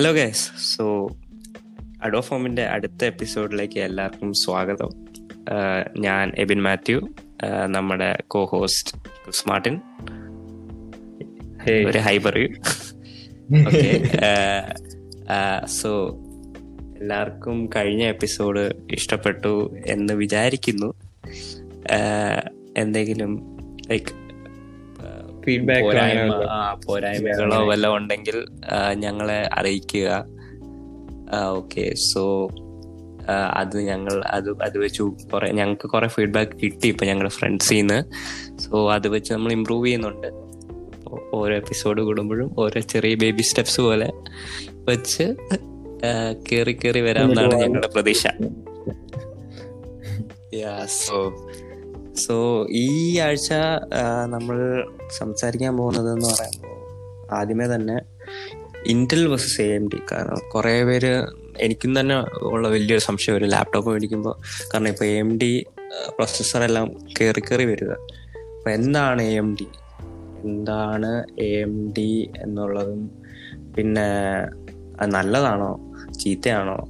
Hello guys so അഡോഫോമിന്റെ അടുത്ത എപ്പിസോഡിലേക്ക് എല്ലാവർക്കും സ്വാഗതം. ഞാൻ എബിൻ മാത്യു നമ്മുടെ കോ ഹോസ്റ്റ് ക്രിസ് മാർട്ടിൻ. ഒരു ഹൈ പറയൂ. ഓക്കെ സോ എല്ലാവർക്കും കഴിഞ്ഞ എപ്പിസോഡ് ഇഷ്ടപ്പെട്ടു എന്ന് വിചാരിക്കുന്നു. എന്തെങ്കിലും ലൈക്ക് ഫീഡ്ബാക്ക് പോരായ്മകളോ വല്ലതും ഉണ്ടെങ്കിൽ ഞങ്ങളെ അറിയിക്കുക. ഓക്കെ. സോ അത് ഞങ്ങൾ അത് അത് വെച്ച് കുറെ ഞങ്ങൾക്ക് കുറെ ഫീഡ്ബാക്ക് കിട്ടി ഇപ്പൊ ഞങ്ങളുടെ ഫ്രണ്ട്സിൽ നിന്ന് സോ അത് വെച്ച് നമ്മൾ ഇമ്പ്രൂവ് ചെയ്യുന്നുണ്ട്. ഓരോ എപ്പിസോഡ് കൂടുമ്പോഴും ഓരോ ചെറിയ ബേബി സ്റ്റെപ്സ് പോലെ വെച്ച് കയറി കയറി വരാമെന്നാണ് ഞങ്ങളുടെ പ്രതീക്ഷ. സോ സോ ഈ ആഴ്ച നമ്മൾ സംസാരിക്കാൻ പോകുന്നത് എന്ന് പറയുമ്പോൾ ആദ്യമേ തന്നെ Intel versus A M D കാരണം കുറെ പേര് എനിക്കും തന്നെ ഉള്ള വലിയൊരു സംശയം ഒരു ലാപ്ടോപ്പ് മേടിക്കുമ്പോൾ കാരണം ഇപ്പൊ എ എം ഡി പ്രൊസസ്സർ എല്ലാം കയറി കയറി വരിക. അപ്പൊ എന്താണ് എ എം ഡി എന്താണ് എ എം ഡി എന്നുള്ളതും പിന്നെ അത് നല്ലതാണോ? ചീത്തയാണോ?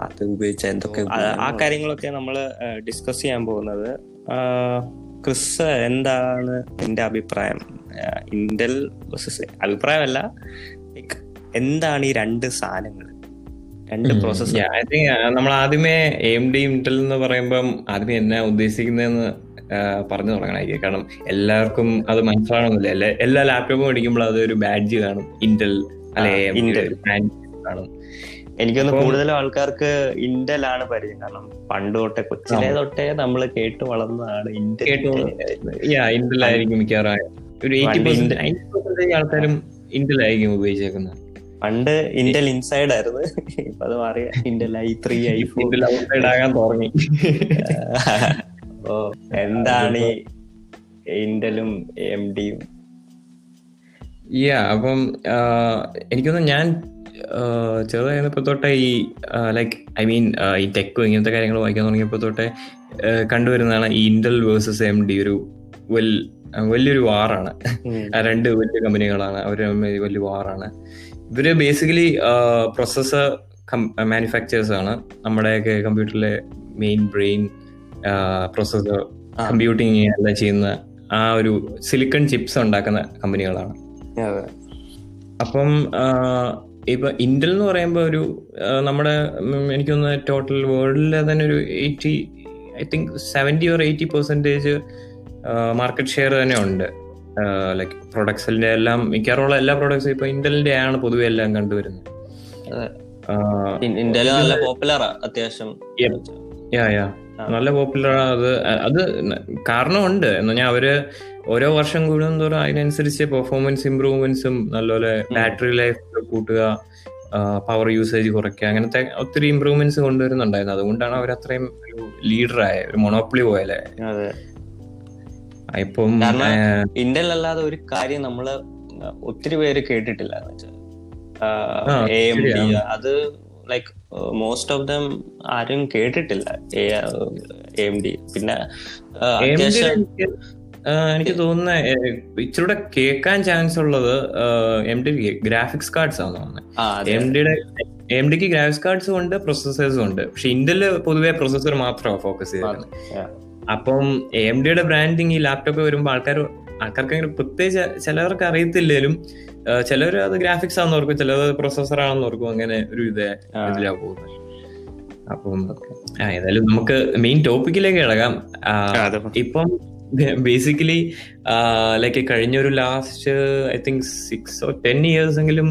അത് ഉപയോഗിച്ച എന്തൊക്കെ ആ- കാര്യങ്ങളൊക്കെ നമ്മൾ ഡിസ്കസ് ചെയ്യാൻ പോകുന്നത്. ക്രിസ് എന്താണ് എന്റെ അഭിപ്രായം? ഇന്റൽ അഭിപ്രായമല്ല ലൈക്ക് എന്താണ് ഈ രണ്ട് സാധനങ്ങൾ? രണ്ട് പ്രോസസ് ഐ തിങ്ക് നമ്മൾ ആദ്യമേ എം ഡി ഇന്റൽ എന്ന് പറയുമ്പം ആദ്യമേ എന്നാ ഉദ്ദേശിക്കുന്നതെന്ന് പറഞ്ഞു തുടങ്ങണമായിരിക്കും. കാരണം എല്ലാവർക്കും അത് മനസ്സിലാവണമെന്നില്ല. എല്ലാ ലാപ്ടോപ്പും മേടിക്കുമ്പോൾ അതൊരു ബാഡ്ജ് കാണും. ഇന്റൽ അല്ലെ. കാണും. എനിക്കൊന്ന് തോന്നുന്നു കൂടുതൽ ആൾക്കാർക്ക് ഇന്റൽ ആണ് പരിചയം. കാരണം പണ്ട് തൊട്ടേ കൊച്ചിലെ തൊട്ടേ നമ്മൾ കേട്ട് വളർന്നതാണ് ആയിരിക്കും മിക്കവാറും. ഒരു ആൾക്കാരും ഇന്റൽ ആയിരിക്കും ഉപയോഗിച്ചേക്കുന്നത്. പണ്ട് ഇന്റൽ ഇൻസൈഡ് ആയിരുന്നു. ഇപ്പൊ അത് മാറി Intel i three i four Intel outside ആകാൻ തുടങ്ങി. ഓ എന്താണ് ഈ ഇന്റലും എം ഡിയും യാ? അപ്പം എനിക്കൊന്ന് ഞാൻ ആഹ്, ചെറുതായിരുന്നപ്പോ തൊട്ടേ ഈ ലൈക്ക് ഐ മീൻ ഈ ടെക്കും ഇങ്ങനത്തെ കാര്യങ്ങൾ വായിക്കാൻ തുടങ്ങിയപ്പോൾ തൊട്ടേ കണ്ടുവരുന്നതാണ് ഈ ഇന്റൽ വേഴ്സസ് എം ഡി ഒരു വെൽ വലിയൊരു വാറാണ് ആ രണ്ട് വലിയ കമ്പനികളാണ്. അവർ വലിയ വാറാണ് ഇവർ ബേസിക്കലി പ്രൊസസ്സർ മാനുഫാക്ചേഴ്സ് ആണ്. നമ്മുടെയൊക്കെ കമ്പ്യൂട്ടറിലെ മെയിൻ ബ്രെയിൻ പ്രൊസസ്സർ കമ്പ്യൂട്ടിങ് എല്ലാം ചെയ്യുന്ന ആ ഒരു സിലിക്കൺ ചിപ്സ് ഉണ്ടാക്കുന്ന കമ്പനികളാണ്. അപ്പം ഇപ്പൊ ഇന്റൽ എന്ന് പറയുമ്പോൾ ഒരു നമ്മുടെ എനിക്കൊന്ന് ടോട്ടൽ വേൾഡിലെ തന്നെ ഒരു eighty I think seventy or eighty percentage market share തന്നെ ഉണ്ട്. ലൈക്ക് പ്രൊഡക്ട്സിന്റെ എല്ലാം മിക്കവാറുള്ള എല്ലാ പ്രൊഡക്ട്സും ഇപ്പൊ ഇന്റലിന്റെ ആണ് പൊതുവെ എല്ലാം കണ്ടുവരുന്നത്. ഇന്ത്യയിൽ ഇന്റൽ നല്ല പോപ്പുലറാ അത്യാവശ്യം. യാ യാ നല്ല പോപ്പുലർ അത്. അത് കാരണമുണ്ട്. എന്ന് പറഞ്ഞാൽ അവർ ഓരോ വർഷം കൂടുന്നതോറും അതിനനുസരിച്ച് പെർഫോമൻസ് ഇമ്പ്രൂവ്മെന്റ്സും നല്ലപോലെ ബാറ്ററി ലൈഫ് കൂട്ടുക പവർ യൂസേജ് കുറയ്ക്കുക അങ്ങനത്തെ ഒത്തിരി ഇമ്പ്രൂവ്മെന്റ്സ് കൊണ്ടുവരുന്നുണ്ടായിരുന്നു. അതുകൊണ്ടാണ് അവർ അത്രയും ഒരു ലീഡറായ ഒരു മൊണോപ്പൊളി പോലെ അതെ. ഇപ്പം അല്ലാതെ ഒരു കാര്യം നമ്മൾ ഒത്തിരി പേര് കേട്ടിട്ടില്ല. അത് ലൈക്ക് മോസ്റ്റ് ഓഫ് ദം ആരും കേട്ടിട്ടില്ല. എ ഡി പിന്നെ AMD അത്യാവശ്യം എനിക്ക് തോന്നുന്നത് ഇച്ചിരി തോന്നുന്ന ഇച്ചിരൂടെ കേൾക്കാൻ ചാൻസ് ഉള്ളത് എം ഡി ഗ്രാഫിക്സ് കാർഡ്സ് ആണ് തോന്നുന്നത് എം ഡിയുടെ എം ഡിക്ക് ഗ്രാഫിക്സ് കാർഡ്സും ഉണ്ട് പ്രൊസസേഴ്സും ഉണ്ട്. പക്ഷെ ഇന്ത്യയിൽ പൊതുവെ പ്രൊസസർ മാത്രമാണ് ഫോക്കസ് Yeah. അപ്പം എം ഡിയുടെ ബ്രാൻഡിങ് ഈ ലാപ്ടോപ്പ് വരുമ്പോൾ ആൾക്കാർ ആൾക്കാർക്ക് അങ്ങനെ പ്രത്യേകിച്ച് ചിലവർക്ക് അറിയത്തില്ലേലും ചിലർ അത് ഗ്രാഫിക്സ് ആണെന്ന് ഓർക്കും ചിലത് പ്രൊസസർ ആണെന്ന് ഓർക്കും അങ്ങനെ ഒരു ഇതേ. ഇതിലാ പോകുന്നത് അപ്പം ഏതായാലും നമുക്ക് മെയിൻ ടോപ്പിക്കിലേക്ക് ഇളകാം. ഇപ്പം ബേസിക്കലി ലൈക്ക് കഴിഞ്ഞൊരു last I think six or ten years എങ്കിലും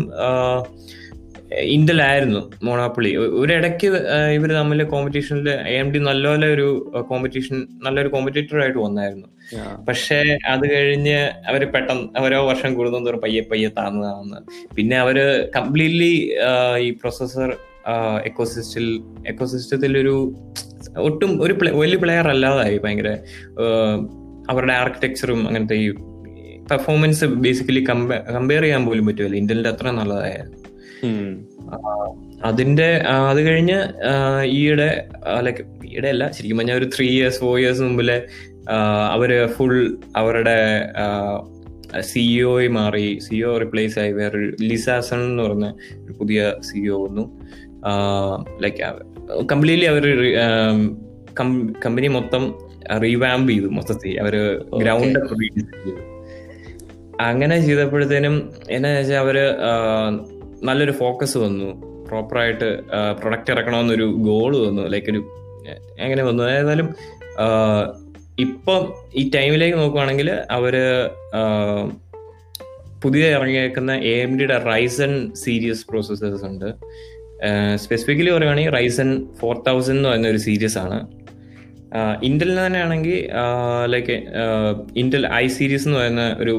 ഇന്റലായിരുന്നു ആയിരുന്നു ഒരു ഒരിടയ്ക്ക് ഇവർ തമ്മിൽ കോമ്പറ്റീഷനിൽ എം ഡി നല്ലപോലെ ഒരു കോമ്പറ്റീഷൻ നല്ലൊരു കോമ്പറ്റേറ്റർ ആയിട്ട് വന്നായിരുന്നു. പക്ഷേ അത് കഴിഞ്ഞ് അവർ പെട്ടെന്ന് ഓരോ വർഷം കൂടുന്നതോറും പയ്യെ പയ്യെ താന്ന് താന്ന് പിന്നെ അവർ കംപ്ലീറ്റ്ലി ഈ പ്രൊസസർ എക്കോസിസ്റ്റിൽ എക്കോസിസ്റ്റത്തിൽ ഒരു ഒട്ടും ഒരു വലിയ പ്ലെയർ അല്ലാതായി ഭയങ്കര അവരുടെ ആർക്കിടെക്ചറും അങ്ങനത്തെ ഈ പെർഫോമൻസ് ബേസിക്കലി കമ്പയർ ചെയ്യാൻ പോലും പറ്റുമല്ലോ ഇന്ത്യന്റെ അത്ര നല്ലതായിരുന്നു അതിന്റെ അത് കഴിഞ്ഞ് ഈയിടെ ലൈക്ക് ഈയിടെ അല്ല ശരിക്കും പറഞ്ഞാൽ ഒരു ത്രീ ഇയേഴ്സ് ഫോർ ഇയേഴ്സ് മുമ്പിൽ അവർ ഫുൾ അവരുടെ സിഇഒ മാറി. സിഇഒ റിപ്ലേസ് ആയി. വേറൊരു ലിസാസൺ എന്ന് പറഞ്ഞ ഒരു പുതിയ സിഇഒ വന്നു. ലൈക്ക് കംപ്ലീറ്റ്ലി അവർ കമ്പനി മൊത്തം റീവാമ്പ് ചെയ്തു മൊത്തത്തിൽ. അവർ ഗ്രൗണ്ട് അങ്ങനെ ചെയ്തപ്പോഴത്തേനും എന്നാ വെച്ചാൽ അവർ നല്ലൊരു ഫോക്കസ് വന്നു. പ്രോപ്പറായിട്ട് പ്രൊഡക്റ്റ് ഇറക്കണമെന്നൊരു ഗോൾ വന്നു. ലൈക്ക് ഒരു എങ്ങനെ വന്നു? ഏതായാലും ഇപ്പം ഈ ടൈമിലേക്ക് നോക്കുവാണെങ്കിൽ അവർ പുതിയ ഇറങ്ങിയേക്കുന്ന എ എം ഡിയുടെ റൈസൺ സീരീസ് പ്രോസസ്സേഴ്സ് ഉണ്ട്. സ്പെസിഫിക്കലി പറയുകയാണെങ്കിൽ റൈസൺ ഫോർ തൗസൻഡ് എന്ന് പറയുന്ന ഒരു സീരീസ് ആണ് ഇന്റലിന് തന്നെ ആണെങ്കിൽ ലൈക്ക് ഇന്റൽ ഐ സീരീസ് എന്ന് പറയുന്ന ഒരു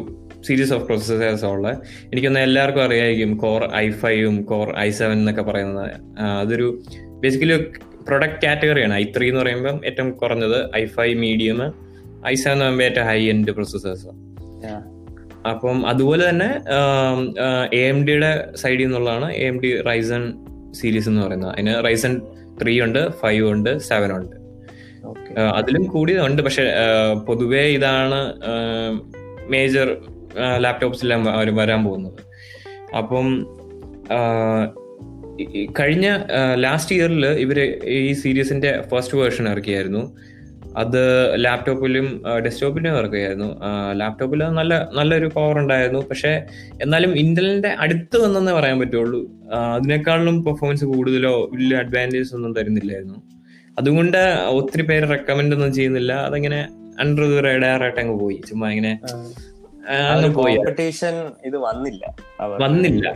സീരീസ് ഓഫ് പ്രോസസ്സേഴ്സ് ഉള്ളത് എനിക്കൊന്ന് എല്ലാവർക്കും അറിയായിരിക്കും കോർ ഐ ഫൈവും കോർ ഐ സെവൻ എന്നൊക്കെ പറയുന്നത്. അതൊരു ബേസിക്കലി പ്രൊഡക്റ്റ് കാറ്റഗറിയാണ് ഐ ത്രീ എന്ന് പറയുമ്പോൾ ഏറ്റവും കുറഞ്ഞത് i five medium i seven എന്ന് പറയുമ്പോൾ ഏറ്റവും ഹൈ എൻഡ് പ്രൊസസ്സേഴ്സ് അപ്പം അതുപോലെ തന്നെ എ എം ഡിയുടെ സൈഡിൽ നിന്നുള്ളതാണ് A M D Ryzen series എന്ന് പറയുന്നത്. അതിന് റൈസൺ ത്രീ ഉണ്ട് ഫൈവ് ഉണ്ട് സെവൻ ഉണ്ട്. അതിലും കൂടിയതുണ്ട് പക്ഷെ പൊതുവേ ഇതാണ് മേജർ ലാപ്ടോപ്സിലെല്ലാം വരാൻ പോകുന്നത്. അപ്പം കഴിഞ്ഞ ലാസ്റ്റ് ഇയറിൽ ഇവർ ഈ സീരീസിന്റെ ഫസ്റ്റ് വേർഷൻ ഇറക്കിയായിരുന്നു. അത് ലാപ്ടോപ്പിലും ഡെസ്ക്ടോപ്പിലും ഇറക്കുകയായിരുന്നു. ലാപ്ടോപ്പിൽ നല്ല നല്ലൊരു പവർ ഉണ്ടായിരുന്നു. പക്ഷേ എന്നാലും ഇന്റലിന്റെ അടുത്ത് വന്നെന്നേ പറയാൻ പറ്റുള്ളൂ. അതിനേക്കാളും പെർഫോമൻസ് കൂടുതലോ വലിയ അഡ്വാന്റേജ് ഒന്നും തരുന്നില്ലായിരുന്നു. അതുകൊണ്ട് ഒത്തിരി പേര് റെക്കമെൻഡ് ഒന്നും ചെയ്യുന്നില്ല. അതങ്ങനെ അണ്ടർ ദ റേഡാർ ആയിട്ട് അങ്ങ് പോയി. ചുമ്മാ ഇങ്ങനെ കോമ്പറ്റീഷൻ ഇത് വന്നില്ല. വന്നില്ല.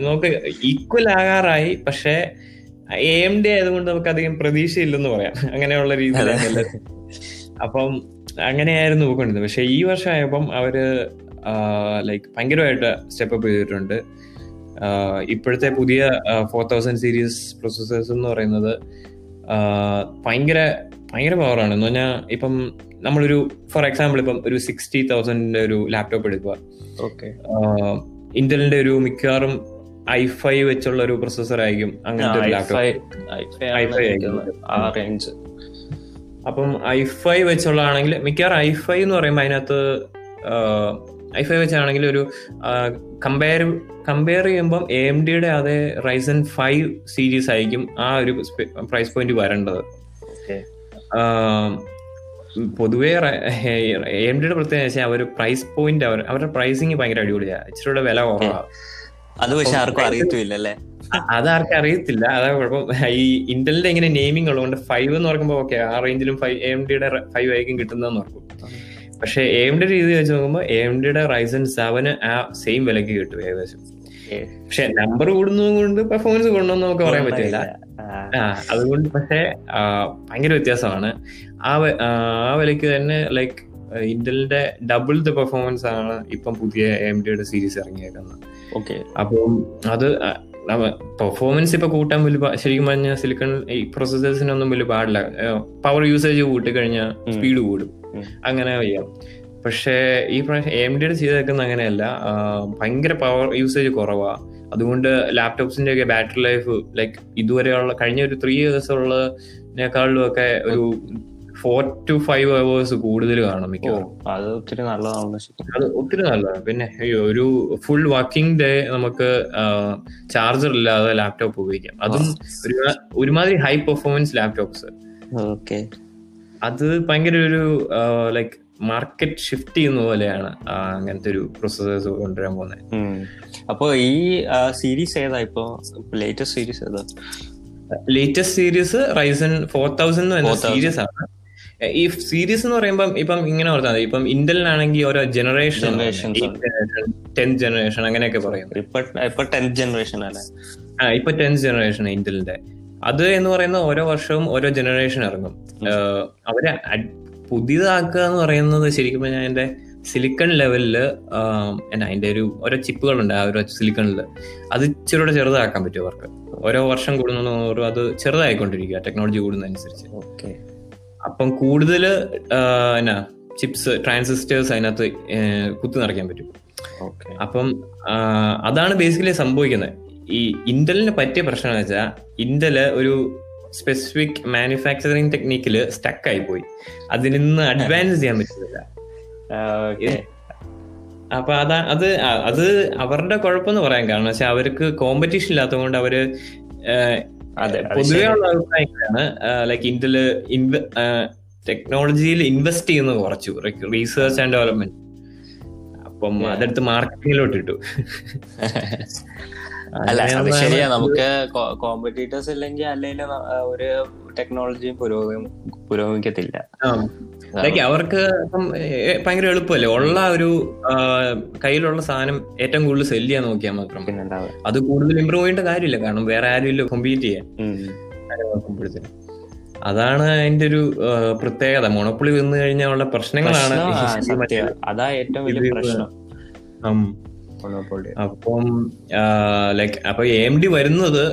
നമുക്ക് ഈക്വൽ ആകാറായി പക്ഷെ എ ഡി ആയതുകൊണ്ട് നമുക്ക് അധികം പ്രതീക്ഷയില്ലെന്ന് പറയാം. അങ്ങനെയുള്ള രീതിയിലാണ് അപ്പം അങ്ങനെയായിരുന്നു പോയിക്കൊണ്ടിരുന്നത്. പക്ഷെ ഈ വർഷം ആയപ്പം അവർ ലൈക്ക് ഭയങ്കരമായിട്ട് സ്റ്റെപ്പ് അപ്പ് ചെയ്തിട്ടുണ്ട്. ഇപ്പോഴത്തെ പുതിയ ഫോർ തൗസൻഡ് സീരീസ് പ്രൊസസ്സേഴ്സ് എന്ന് പറയുന്നത് ഭയങ്കര ഭയങ്കര പവറാണ് എന്ന് പറഞ്ഞാൽ ഇപ്പം നമ്മളൊരു ഫോർ എക്സാമ്പിൾ ഇപ്പം ഒരു സിക്സ്റ്റി തൗസൻഡിന്റെ ഒരു ലാപ്ടോപ്പ് എടുക്കുക. ഓക്കെ ഇന്റലിന്റെ ഒരു മിക്കവാറും ഐ ഫൈവ് വെച്ചുള്ള ഒരു പ്രൊസസർ ആയിരിക്കും. അങ്ങനത്തെ അപ്പം ഐ ഫൈവ് വെച്ചുള്ളതാണെങ്കിൽ മിക്കവാറും ഐ ഫൈവ് എന്ന് പറയുമ്പോൾ അതിനകത്ത് ഐ ഫൈവ് വെച്ചാണെങ്കിൽ ഒരു കമ്പയർ കമ്പയർ ചെയ്യുമ്പം എ എം ഡിയുടെ അതേ റൈസൺ ഫൈവ് സീരീസ് ആയിരിക്കും ആ ഒരു പ്രൈസ് പോയിന്റ് വരേണ്ടത്. പൊതുവേ എ എം ഡിയുടെ പ്രത്യേകത വെച്ചാൽ അവർ പ്രൈസ് പോയിന്റ് അവർ അവരുടെ പ്രൈസിങ് ഭയങ്കര അടിപൊളിയാണ് ഇച്ചിരിയുടെ വില കുറവാണ് അത് പക്ഷെ ആർക്കും അറിയത്തില്ല അല്ലേ അതാർക്കും അറിയത്തില്ല. അതാ കുഴപ്പം. ഈ ഇന്റലിന്റെ ഇങ്ങനെ നെയിമിംഗ് ഉള്ളതുകൊണ്ട് ഫൈവ് എന്ന് പറയുമ്പോൾ ഓക്കെ ആ റേഞ്ചിലും ഫൈവ് എ ഡിയുടെ ഫൈവ് ആയിരിക്കും കിട്ടുന്നതെന്ന് ഓർക്കും. പക്ഷെ എ ഡി രീതി വെച്ച് നോക്കുമ്പോൾ എ ഡിയുടെ റൈസൺ സെവന് ആ സെയിം വിലക്ക് കിട്ടും ഏകദേശം. പക്ഷെ നമ്പർ കൂടുന്നതുകൊണ്ട് പെർഫോമൻസ് കൂടണമെന്ന് നമുക്ക് പറയാൻ പറ്റില്ല. അതുകൊണ്ട് പക്ഷെ ഭയങ്കര വ്യത്യാസമാണ്. ആ ആ വിലക്ക് തന്നെ ലൈക്ക് ഇന്റലിന്റെ ഡബിൾ ദ പെർഫോമൻസ് ആണ് ഇപ്പം പുതിയ എം ഡിയുടെ സീരീസ് ഇറങ്ങിയേക്കുന്നത്. ഓക്കെ. അപ്പം അത് പെർഫോമൻസ് ഇപ്പൊ കൂട്ടാൻ വലിയ ശരിക്കും പറഞ്ഞാൽ സിലിക്കൺ ഈ പ്രൊസസേഴ്സിനൊന്നും വലിയ പാടില്ല. പവർ യൂസേജ് കൂട്ടിക്കഴിഞ്ഞാൽ സ്പീഡ് കൂടും. അങ്ങനെ ചെയ്യാം. പക്ഷേ ഈ പ്രാവശ്യം എം ഡിയുടെ ചെയ്തേക്കുന്ന അങ്ങനെയല്ല. ഭയങ്കര പവർ യൂസേജ് കുറവാ. അതുകൊണ്ട് ലാപ്ടോപ്സിന്റെ ഒക്കെ ബാറ്ററി ലൈഫ് ലൈക്ക് ഇതുവരെയുള്ള കഴിഞ്ഞ ഒരു ത്രീ ഇയേഴ്സ് ഉള്ളതിനേക്കാളിലും ഒക്കെ ഒരു ഫോർ ടു ഫൈവ് അവേഴ്സ് കൂടുതൽ കാണും മിക്കവാറും. അത് ഒത്തിരി നല്ലതാണ് അത് ഒത്തിരി നല്ലതാണ്. പിന്നെ ഒരു ഫുൾ വർക്കിംഗ് ഡേ നമുക്ക് ചാർജർ ഇല്ലാതെ ലാപ്ടോപ്പ് ഉപയോഗിക്കാം. അതും ഒരുമാതിരി ഹൈ പെർഫോമൻസ് ലാപ്ടോപ്സ് ഓക്കെ. അത് ഭയങ്കര ഒരു ലൈക്ക് മാർക്കറ്റ് ഷിഫ്റ്റ് ചെയ്യുന്ന പോലെയാണ് അങ്ങനത്തെ ഒരു പ്രോസസ്സേഴ്സ് കൊണ്ടുവരാൻ പോകുന്നത്. അപ്പോ ഈ സീരീസ് ഏതാ ഇപ്പൊ? ലേറ്റസ്റ്റ് സീരീസ് ഏതാ? Latest series Ryzen four thousand series ആണ്. ഈ സീരീസ് എന്ന് പറയുമ്പോൾ ഇപ്പം ഇങ്ങനെ പറഞ്ഞാൽ മതി. ഇപ്പം ഇന്റലിനാണെങ്കിൽ ഓരോ ജനറേഷൻ ടെൻത്ത് ജനറേഷൻ അങ്ങനെയൊക്കെ പറയും. ഇപ്പൊ ടെൻത്ത് ജനറേഷൻ അല്ലേ? ആ ഇപ്പൊ ടെൻത്ത് ജനറേഷൻ ഇന്റലിന്റെ. അത് എന്ന് പറയുന്ന ഓരോ വർഷവും ഓരോ ജനറേഷൻ ഇറങ്ങും. അവരെ പുതിയതാക്കുക എന്ന് പറയുന്നത് ശരിക്കും പറഞ്ഞാൽ അതിന്റെ സിലിക്കൺ ലെവലിൽ എന്നാ അതിന്റെ ഒരു ഓരോ ചിപ്പുകളുണ്ട് ആ ഒരു സിലിക്കണിൽ അത് ഇച്ചിരൂടെ ചെറുതാക്കാൻ പറ്റും അവർക്ക്. ഓരോ വർഷം കൂടുന്നതോറും അത് ചെറുതായിക്കൊണ്ടിരിക്കുക ടെക്നോളജി കൂടുന്നതനുസരിച്ച്. ഓക്കെ അപ്പം കൂടുതൽ എന്നാ ചിപ്സ് ട്രാൻസിസ്റ്റേഴ്സ് അതിനകത്ത് കുത്തി നിറയ്ക്കാൻ പറ്റും. അപ്പം അതാണ് ബേസിക്കലി സംഭവിക്കുന്നത് ഈ ഇന്റലിന് പറ്റിയ പ്രശ്നം എന്ന് വെച്ചാൽ ഇന്റൽ ഒരു സ്പെസിഫിക് മാനുഫാക്ചറിങ് ടെക്നിക്കിൽ സ്റ്റക്ക് ആയി പോയി. അതിൽ നിന്ന് അഡ്വാൻസ് ചെയ്യാൻ പറ്റുന്നില്ല. അപ്പൊ അതാ അത് അത് അവരുടെ കുഴപ്പമെന്ന് പറയാൻ കാരണം വെച്ചാൽ അവർക്ക് കോമ്പറ്റീഷൻ ഇല്ലാത്തതുകൊണ്ട് അവർ അതെ പൊതുവെയുള്ള പൊതുവേ ഉള്ള അഭിപ്രായങ്ങളാണ് ലൈക്ക് ഇന്റൽ ടെക്നോളജിയിൽ ഇൻവെസ്റ്റ് ചെയ്യുന്നത് കുറച്ചു റീസെർച്ച് ആൻഡ് ഡെവലപ്മെന്റ് അപ്പം. അതെടുത്ത് മാർക്കറ്റിങ്ങിലോട്ട് ഇട്ടു അല്ല അത് ശരിയാ. നമുക്ക് കോമ്പറ്റീറ്റേഴ്സ് ഇല്ലെങ്കിൽ അല്ലെങ്കിൽ ഒരു ടെക്നോളജി പുരോഗമി പുരോഗമിക്കത്തില്ല. അവർക്ക് ഇപ്പം ഭയങ്കര എളുപ്പമല്ലേ? ഉള്ള ഒരു കയ്യിലുള്ള സാധനം ഏറ്റവും കൂടുതൽ സെൽ ചെയ്യാൻ നോക്കിയാൽ മാത്രം. അത് കൂടുതൽ ഇമ്പ്രൂവ് ചെയ്യേണ്ട കാര്യമില്ല. കാരണം വേറെ ആരും ഇല്ല കോമ്പീറ്റ് ചെയ്യാൻ. അതാണ് അതിന്റെ ഒരു പ്രത്യേകത. മൊണപ്പൊളി വന്നു കഴിഞ്ഞാൽ ഉള്ള പ്രശ്നങ്ങളാണ് അതാ ഏറ്റവും വലിയ പ്രശ്നം. അപ്പം ലൈക്ക് അപ്പൊ എം ഡി വരുന്നത്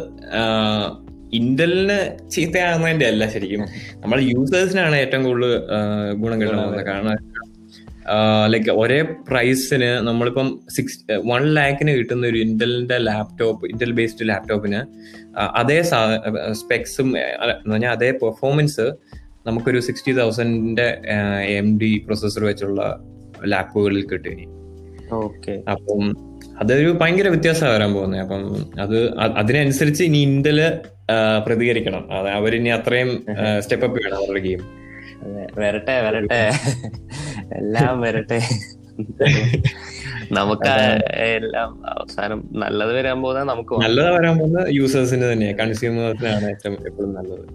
ഇന്റലിന് ചീത്തയാകുന്നതിന്റെ അല്ല ശരിക്കും. നമ്മൾ യൂസേഴ്സിനാണ് ഏറ്റവും കൂടുതൽ ഗുണം കിട്ടുന്നത് കാരണം ലൈക്ക് ഒരേ പ്രൈസിന് നമ്മളിപ്പം സിക്സ് വൺ ലാക്കിന് കിട്ടുന്ന ഒരു ഇന്റലിന്റെ ലാപ്ടോപ്പ് ഇന്റൽ ബേസ്ഡ് ലാപ്ടോപ്പിന് അതേ സ്പെക്സും എന്ന് പറഞ്ഞാൽ അതേ പെർഫോമൻസ് നമുക്കൊരു സിക്സ്റ്റി തൗസൻഡിന്റെ എം ഡി പ്രൊസസ്സർ വെച്ചുള്ള ലാപ്പുകളിൽ കിട്ടും. അപ്പം അതൊരു ഭയങ്കര വ്യത്യാസമാണ് വരാൻ പോകുന്നത്. അപ്പം അത് അതിനനുസരിച്ച് ഇനി ഇന്ത്യയിൽ പ്രതികരിക്കണം. അത് അവരിനി അത്രയും സ്റ്റെപ്പ് അപ്പ് ചെയ്യണം അവരുടെ ഗെയിം വരട്ടെ വരട്ടെ. എല്ലാം വരട്ടെ. നമുക്ക് എല്ലാം അവസാനം നല്ലത് വരാൻ പോകുന്ന നമുക്ക്. നല്ലത് വരാൻ പോകുന്ന യൂസേഴ്സിന് തന്നെയാണ് കൺസ്യൂമേഴ്സിനാണ് ഏറ്റവും എപ്പോഴും നല്ലത്.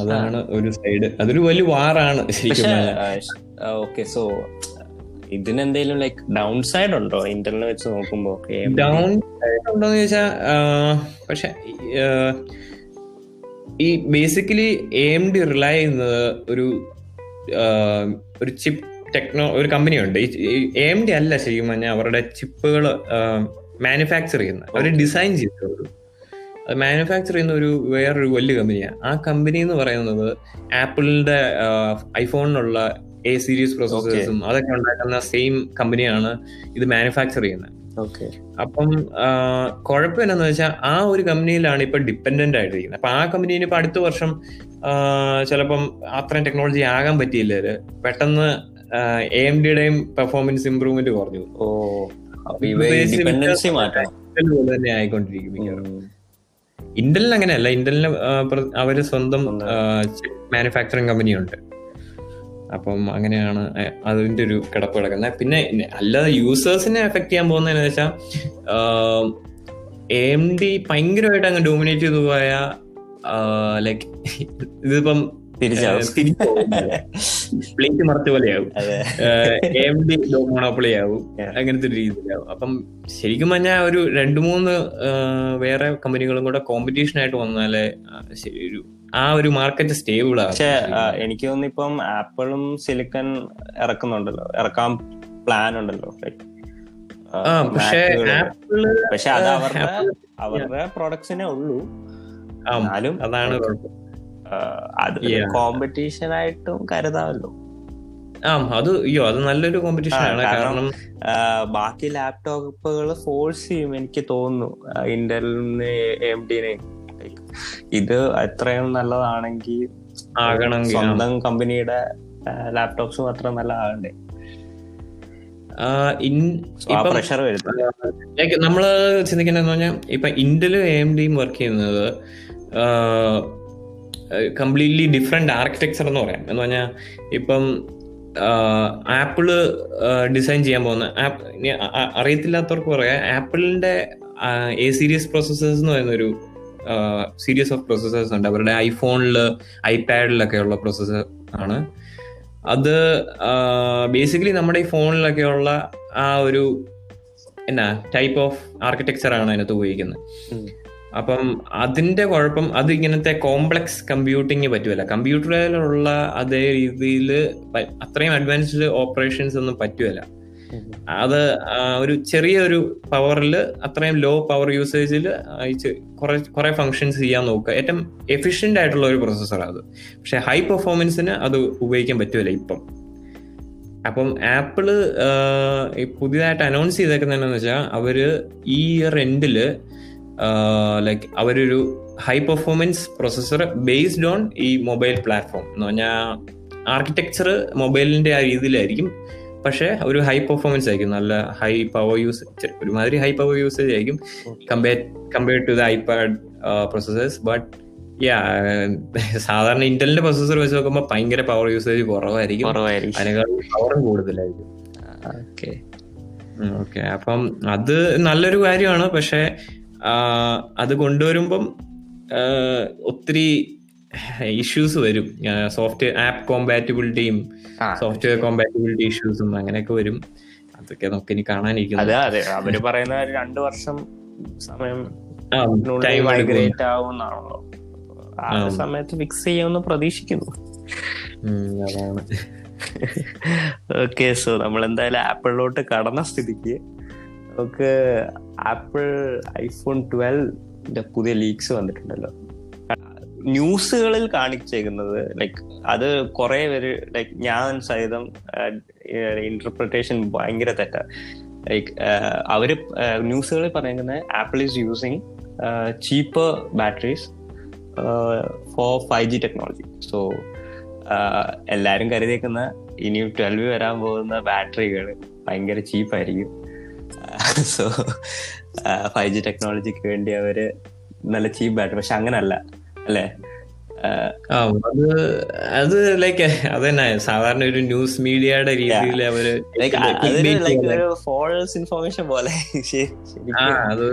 അതാണ് ഒരു സൈഡ് അതൊരു വലിയ വാറാണ് ശരിക്കും ഓക്കെ. സോ ഇതിനെന്തെങ്കിലും ലൈക്ക് ഡൗൺ സൈഡ് ഉണ്ടോ? ഇന്റർനെറ്റ് വെച്ച് നോക്കുമ്പോ ഡൗൺ ഡൗൺ ഉണ്ടോന്ന് ചോദിച്ചാ പക്ഷെ ഈ basically A M D rely ചെയ്യുന്നത് ഒരു ഒരു ചിപ്പ് ടെക്നോ ഒരു കമ്പനിയുണ്ട് എ എം ഡി അല്ല ശരിക്കും പറഞ്ഞാൽ അവരുടെ ചിപ്പുകൾ മാനുഫാക്ചർ ചെയ്യുന്ന അവർ ഡിസൈൻ ചെയ്തത് അത് മാനുഫാക്ചർ ചെയ്യുന്ന ഒരു വേറൊരു വലിയ കമ്പനിയാണ് ആ. കമ്പനി എന്ന് പറയുന്നത് ആപ്പിളിന്റെ ഐഫോണിനുള്ള എ സീരീസ് പ്രോസസ്സേഴ്സും അതൊക്കെ ഉണ്ടാക്കുന്ന സെയിം കമ്പനിയാണ് ഇത് മാനുഫാക്ചർ ചെയ്യുന്നത്. അപ്പം കുഴപ്പം എന്നാന്ന് വെച്ചാൽ ആ ഒരു കമ്പനിയിലാണ് ഇപ്പൊ ഡിപ്പെൻഡന്റ് ആയിട്ടിരിക്കുന്നത്. അപ്പൊ ആ കമ്പനി ഇപ്പൊ അടുത്ത വർഷം ചിലപ്പം അത്രയും ടെക്നോളജി ആകാൻ പറ്റിയില്ല പെട്ടെന്ന് എ എം ഡിയുടെയും പെർഫോമൻസ് ഇമ്പ്രൂവ്മെന്റ് കുറഞ്ഞു. ഓ. തന്നെ ആയിക്കൊണ്ടിരിക്കും. ഇന്റലിന് അങ്ങനെയല്ല. ഇന്റലിന് അവർ സ്വന്തം മാനുഫാക്ചറിങ് കമ്പനിയുണ്ട് അപ്പം അങ്ങനെയാണ് അതിന്റെ അതിന്റെ ഒരു കിടപ്പ് കിടക്കുന്നത്. പിന്നെ അല്ലാതെ യൂസേഴ്സിനെ എഫക്ട് ചെയ്യാൻ പോകുന്നതെന്ന് വെച്ചാൽ എ എം ഡി ഭയങ്കരമായിട്ട് അങ്ങ് ഡോമിനേറ്റ് ചെയ്തു പോയ ലൈക്ക് ഇതിപ്പം പ്ലേറ്റ് മറച്ച പോലെയാവും. എ എം ഡി മോണോപ്പൊളി ആവും അങ്ങനത്തെ ഒരു രീതിയിലാവും. അപ്പം ശരിക്കും പറഞ്ഞാൽ ഒരു രണ്ട് മൂന്ന് വേറെ കമ്പനികളും കൂടെ കോമ്പറ്റീഷൻ ആയിട്ട് വന്നാലേ ശരി ഒരു ആ ഒരു മാർക്കറ്റ് സ്റ്റേബിൾ പക്ഷേ എനിക്ക് തോന്നുന്നു ഇപ്പം ആപ്പിളും സിലിക്കൺ ഇറക്കുന്നുണ്ടല്ലോ. ഇറക്കാൻ പ്ലാൻ ഉണ്ടല്ലോ. പക്ഷേ പക്ഷെ Mac-കൾ. ആപ്പിൾ പക്ഷെ അത് അവരുടെ അവരുടെ പ്രൊഡക്ട്സിനെ ഉള്ളൂ. എന്നാലും അതാണ് അത് കോമ്പറ്റീഷൻ ആയിട്ടും കരുതാമല്ലോ. ആ അത് അയ്യോ അത് നല്ലൊരു കോമ്പറ്റീഷൻ ആണ്. കാരണം ബാക്കി ലാപ്ടോപ്പുകൾ ഫോഴ്സ് ചെയ്യും എനിക്ക് തോന്നുന്നു. ഇന്റലിന് എം ഇത് അത്രയും നല്ലതാണെങ്കിൽ. സ്വന്തം കമ്പനിയുടെ ലാപ്ടോപ്സും അത്ര നല്ലതാകണ്ടേ? ആ, ഇൻ- So, പ്രഷർ വരുത്തും. ലൈക്ക് നമ്മൾ ചിന്തിക്കേണ്ടതെന്ന് പറഞ്ഞാൽ ഇപ്പൊ ഇന്റലും എ എം ഡിയും വർക്ക് ചെയ്യുന്നത് കംപ്ലീറ്റ്ലി ഡിഫറെന്റ് ആർക്കിടെക്ചർ എന്ന് പറയാം. എന്ന് പറഞ്ഞാൽ ഇപ്പം ആപ്പിൾ ഡിസൈൻ ചെയ്യാൻ പോകുന്ന അറിയത്തില്ലാത്തവർക്ക് പറയാം ആപ്പിളിന്റെ എ സീരീസ് പ്രോസസ്സേഴ്സ് എന്ന് പറയുന്ന ഒരു സീരീസ് ഓഫ് പ്രോസസ്സേഴ്സ് ഉണ്ട്. അവരുടെ ഐഫോണിൽ ഐപാഡിലൊക്കെ ഉള്ള പ്രോസസ്സർ ആണ്. അത് ബേസിക്കലി നമ്മുടെ ഈ ഫോണിലൊക്കെയുള്ള ആ ഒരു എന്നാ ടൈപ്പ് ഓഫ് ആർക്കിടെക്ചർ ആണ് അതിനകത്ത് ഉപയോഗിക്കുന്നത്. അപ്പം അതിന്റെ കുഴപ്പം അത് ഇങ്ങനത്തെ കോംപ്ലക്സ് കമ്പ്യൂട്ടിങ് പറ്റുമല്ല കമ്പ്യൂട്ടറിലുള്ള അതേ രീതിയിൽ അത്രയും അഡ്വാൻസ്ഡ് ഓപ്പറേഷൻസ് ഒന്നും പറ്റുമല്ല അത് ഒരു ചെറിയൊരു പവറിൽ അത്രയും ലോ പവർ യൂസേജിൽ കുറെ ഫങ്ഷൻസ് ചെയ്യാൻ നോക്കുക. ഏറ്റവും എഫിഷ്യന്റ് ആയിട്ടുള്ള ഒരു പ്രോസസ്സറാണ് അത്. പക്ഷെ ഹൈ പെർഫോമൻസിന് അത് ഉപയോഗിക്കാൻ പറ്റുമല്ല ഇപ്പം. അപ്പം ആപ്പിൾ പുതിയതായിട്ട് അനൗൺസ് ചെയ്തേക്കുന്നതെന്ന് വെച്ചാൽ അവർ ഈ ഇയർ എൻഡിൽ ലൈക്ക് അവരൊരു high performance processor based on ഈ മൊബൈൽ പ്ലാറ്റ്ഫോം എന്ന് പറഞ്ഞാൽ ആർക്കിടെക്ചർ മൊബൈലിന്റെ ആ രീതിയിലായിരിക്കും പക്ഷെ ഒരു ഹൈ പെർഫോമൻസ് ആയിരിക്കും. നല്ല ഹൈ പവർ യൂസ് ഒരുമാതിരി ഹൈ പവർ യൂസേജ് ആയിരിക്കും compare compared to the iPad processors but yeah സാധാരണ ഇന്റലിന്റെ പ്രൊസസർ വെച്ച് നോക്കുമ്പോൾ ഭയങ്കര പവർ യൂസേജ് കുറവായിരിക്കും. കുറവായിരിക്കും. അതിനേക്കാൾ പവറും കൂടുതലായിരിക്കും. ഓക്കെ ഓക്കെ അപ്പം അത് നല്ലൊരു കാര്യമാണ്. പക്ഷെ അത് കൊണ്ടുവരുമ്പം ഒത്തിരി ഇഷ്യൂസ് വരും. സോഫ്റ്റ്വെയർ ആപ്പ് കോമ്പാറ്റബിലിറ്റിയും. സോഫ്റ്റ്വെയർ കോമ്പാറ്റബിലിറ്റി ഇഷ്യൂസും അങ്ങനെയൊക്കെ വരും. അതൊക്കെ നമുക്ക് ഇനി കാണാനിരിക്കുന്നു. അതെ അതെ. അവർ പറയുന്ന രണ്ട് വർഷം സമയം. മൈഗ്രേറ്റ് ആവുമെന്നാണല്ലോ. ആ സമയത്ത് ഫിക്സ് ചെയ്യുമെന്ന് പ്രതീക്ഷിക്കുന്നു. അതാണ്. ഓക്കെ സോ നമ്മൾ എന്തായാലും ആപ്പിളിലോട്ട് കടന്ന സ്ഥിതിക്ക് നമുക്ക് ആപ്പിൾ ഐഫോൺ ട്വൽവിന്റെ പുതിയ ലീക്സ് വന്നിട്ടുണ്ടല്ലോ. ന്യൂസുകളിൽ കാണിച്ചേക്കുന്നത് ലൈക്ക് അത് കുറെ പേര് ലൈക്ക് ഞാൻ സഹിതം ഇന്റർപ്രിട്ടേഷൻ ഭയങ്കര തെറ്റാ. ലൈക്ക് അവർ ന്യൂസുകളിൽ പറയുന്നത് Apple is using cheaper batteries for five G technology so എല്ലാവരും കരുതിയേക്കുന്ന ഇനി ട്വൽവ് വരാൻ പോകുന്ന ബാറ്ററികൾ ഭയങ്കര ചീപ്പായിരിക്കും സോ ഫൈവ് ജി ടെക്നോളജിക്ക് വേണ്ടി അവർ നല്ല ചീപ്പ് ബാറ്ററി പക്ഷെ അങ്ങനല്ല. അല്ലേ? അത് അത് ലൈക്ക് അതന്നെ സാധാരണ ഒരു ന്യൂസ് മീഡിയയുടെ രീതിയിൽ അവർ. ഫോൾസ് ഇൻഫർമേഷൻ പോലെ. ആ അത്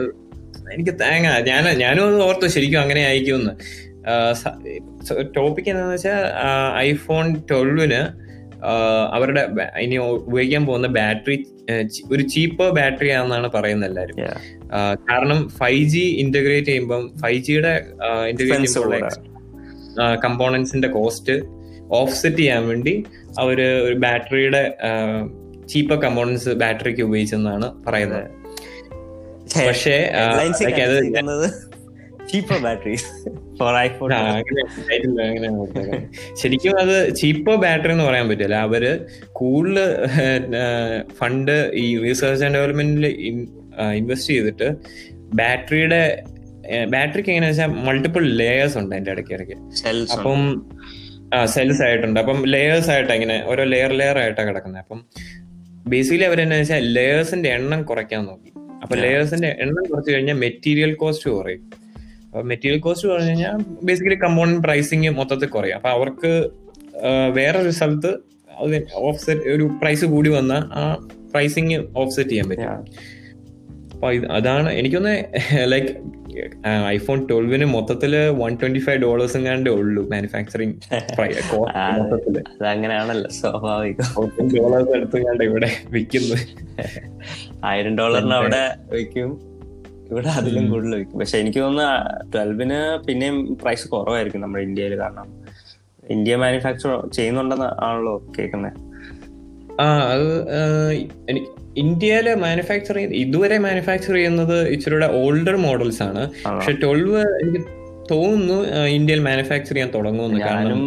എനിക്ക് തേങ്ങ ഞാൻ ഞാനും അത് ഓർത്തു ശരിക്കും അങ്ങനെ ആയിരിക്കുമെന്ന്. ടോപ്പിക് എന്താന്ന് വെച്ചാൽ ഐഫോൺ ട്വൽവിന് അവരുടെ ഇനി ഉപയോഗിക്കാൻ പോകുന്ന ബാറ്ററി ഒരു ചീപ്പർ ബാറ്ററി ആണെന്നാണ് പറയുന്നത് എല്ലാരും കാരണം ഫൈവ് ജി ഇന്റഗ്രേറ്റ് ചെയ്യുമ്പം ഫൈവ് ജിയുടെ ഇന്റഗ്രേറ്റ് ചെയ്യുമ്പോൾ കമ്പോണൻസിന്റെ കോസ്റ്റ് ഓഫ്സെറ്റ് ചെയ്യാൻ വേണ്ടി അവർ ഒരു ബാറ്ററിയുടെ ചീപ്പർ കമ്പോണൻസ് ബാറ്ററിക്ക് ഉപയോഗിച്ചെന്നാണ് പറയുന്നത്. പക്ഷേ അത് ചീപ്പർ ബാറ്ററീസ് ഫോർ ഐഫോൺ ആ. ശരിക്കും അത് ചീപ്പർ ബാറ്ററി എന്ന് പറയാൻ പറ്റില്ല. അവർ കൂടുതൽ ഫണ്ട് ഈ റിസർച്ച് ആൻഡ് ഡെവലപ്മെന്റിൽ ഇൻവെസ്റ്റ് ചെയ്തിട്ട് ബാറ്ററിയുടെ ബാറ്ററിക്ക് എങ്ങനെയാ വെച്ചാൽ മൾട്ടിപ്പിൾ ലേയേഴ്സ് ഉണ്ട് അതിന്റെ ഇടയ്ക്ക് ഇടയ്ക്ക് അപ്പം അപ്പം സെൽസ് ആയിട്ടുണ്ട്. അപ്പം ലേയേഴ്സ് ആയിട്ട് ഇങ്ങനെ ഓരോ ലെയർ ലെയർ ആയിട്ടാണ് കിടക്കുന്നത് അപ്പം ബേസിക്കലി അവരെന്നു വെച്ചാൽ ലേയേഴ്സിന്റെ എണ്ണം കുറയ്ക്കാൻ നോക്കി. അപ്പൊ ലേയേഴ്സിന്റെ എണ്ണം കുറച്ച് കഴിഞ്ഞാൽ മെറ്റീരിയൽ കോസ്റ്റ് കുറയും. മെറ്റീരിയൽ കോസ്റ്റ് പറഞ്ഞു കഴിഞ്ഞാൽ ബേസിക്കലി കമ്പോണന്റ് പ്രൈസിങ് മൊത്തത്തിൽ കുറയും. അപ്പൊ അവർക്ക് ആ, വേറെ ഒരു സ്ഥലത്ത് ഓഫ്സെറ്റ് ഒരു പ്രൈസ് കൂടി വന്നാൽ ആ പ്രൈസിങ് ഓഫ്സെറ്റ് ചെയ്യാൻ പറ്റും. അപ്പൊ അതാണ് എനിക്കൊന്ന് ലൈക്ക് ഐഫോൺ ട്വൽവിന് മൊത്തത്തിൽ വൺ ട്വന്റി ഫൈവ് ഡോളേഴ്സും കണ്ടേ ഉള്ളൂ മാനുഫാക്ചറിങ് മൊത്തത്തിൽ. സ്വാഭാവികം. ഡോളേഴ്സ് എടുത്തും കണ്ട് ഇവിടെ വിൽക്കുന്നു ആയിരം ഡോളറിന് അവിടെ വെക്കും ഇവിടെ അതിലും. കൂടുതൽ വിൽക്കും. പക്ഷെ എനിക്ക് തോന്നുന്നു ട്വൽവിന് പിന്നെയും പ്രൈസ് കുറവായിരിക്കും നമ്മുടെ ഇന്ത്യയിൽ കാരണം ഇന്ത്യ മാനുഫാക്ചർ ചെയ്യുന്നുണ്ടെന്ന് ആണല്ലോ കേൾക്കുന്നത് ആ അത് എനിക്ക് ഇന്ത്യയിലെ മാനുഫാക്ചർ ഇതുവരെ മാനുഫാക്ചർ ചെയ്യുന്നത് ഇച്ചിരിയുടെ ഓൾഡർ മോഡൽസ് ആണ്. പക്ഷെ ട്വൽവ് എനിക്ക് തോന്നുന്നു ഇന്ത്യയിൽ മാനുഫാക്ചർ ചെയ്യാൻ തുടങ്ങുമെന്ന്. കാരണം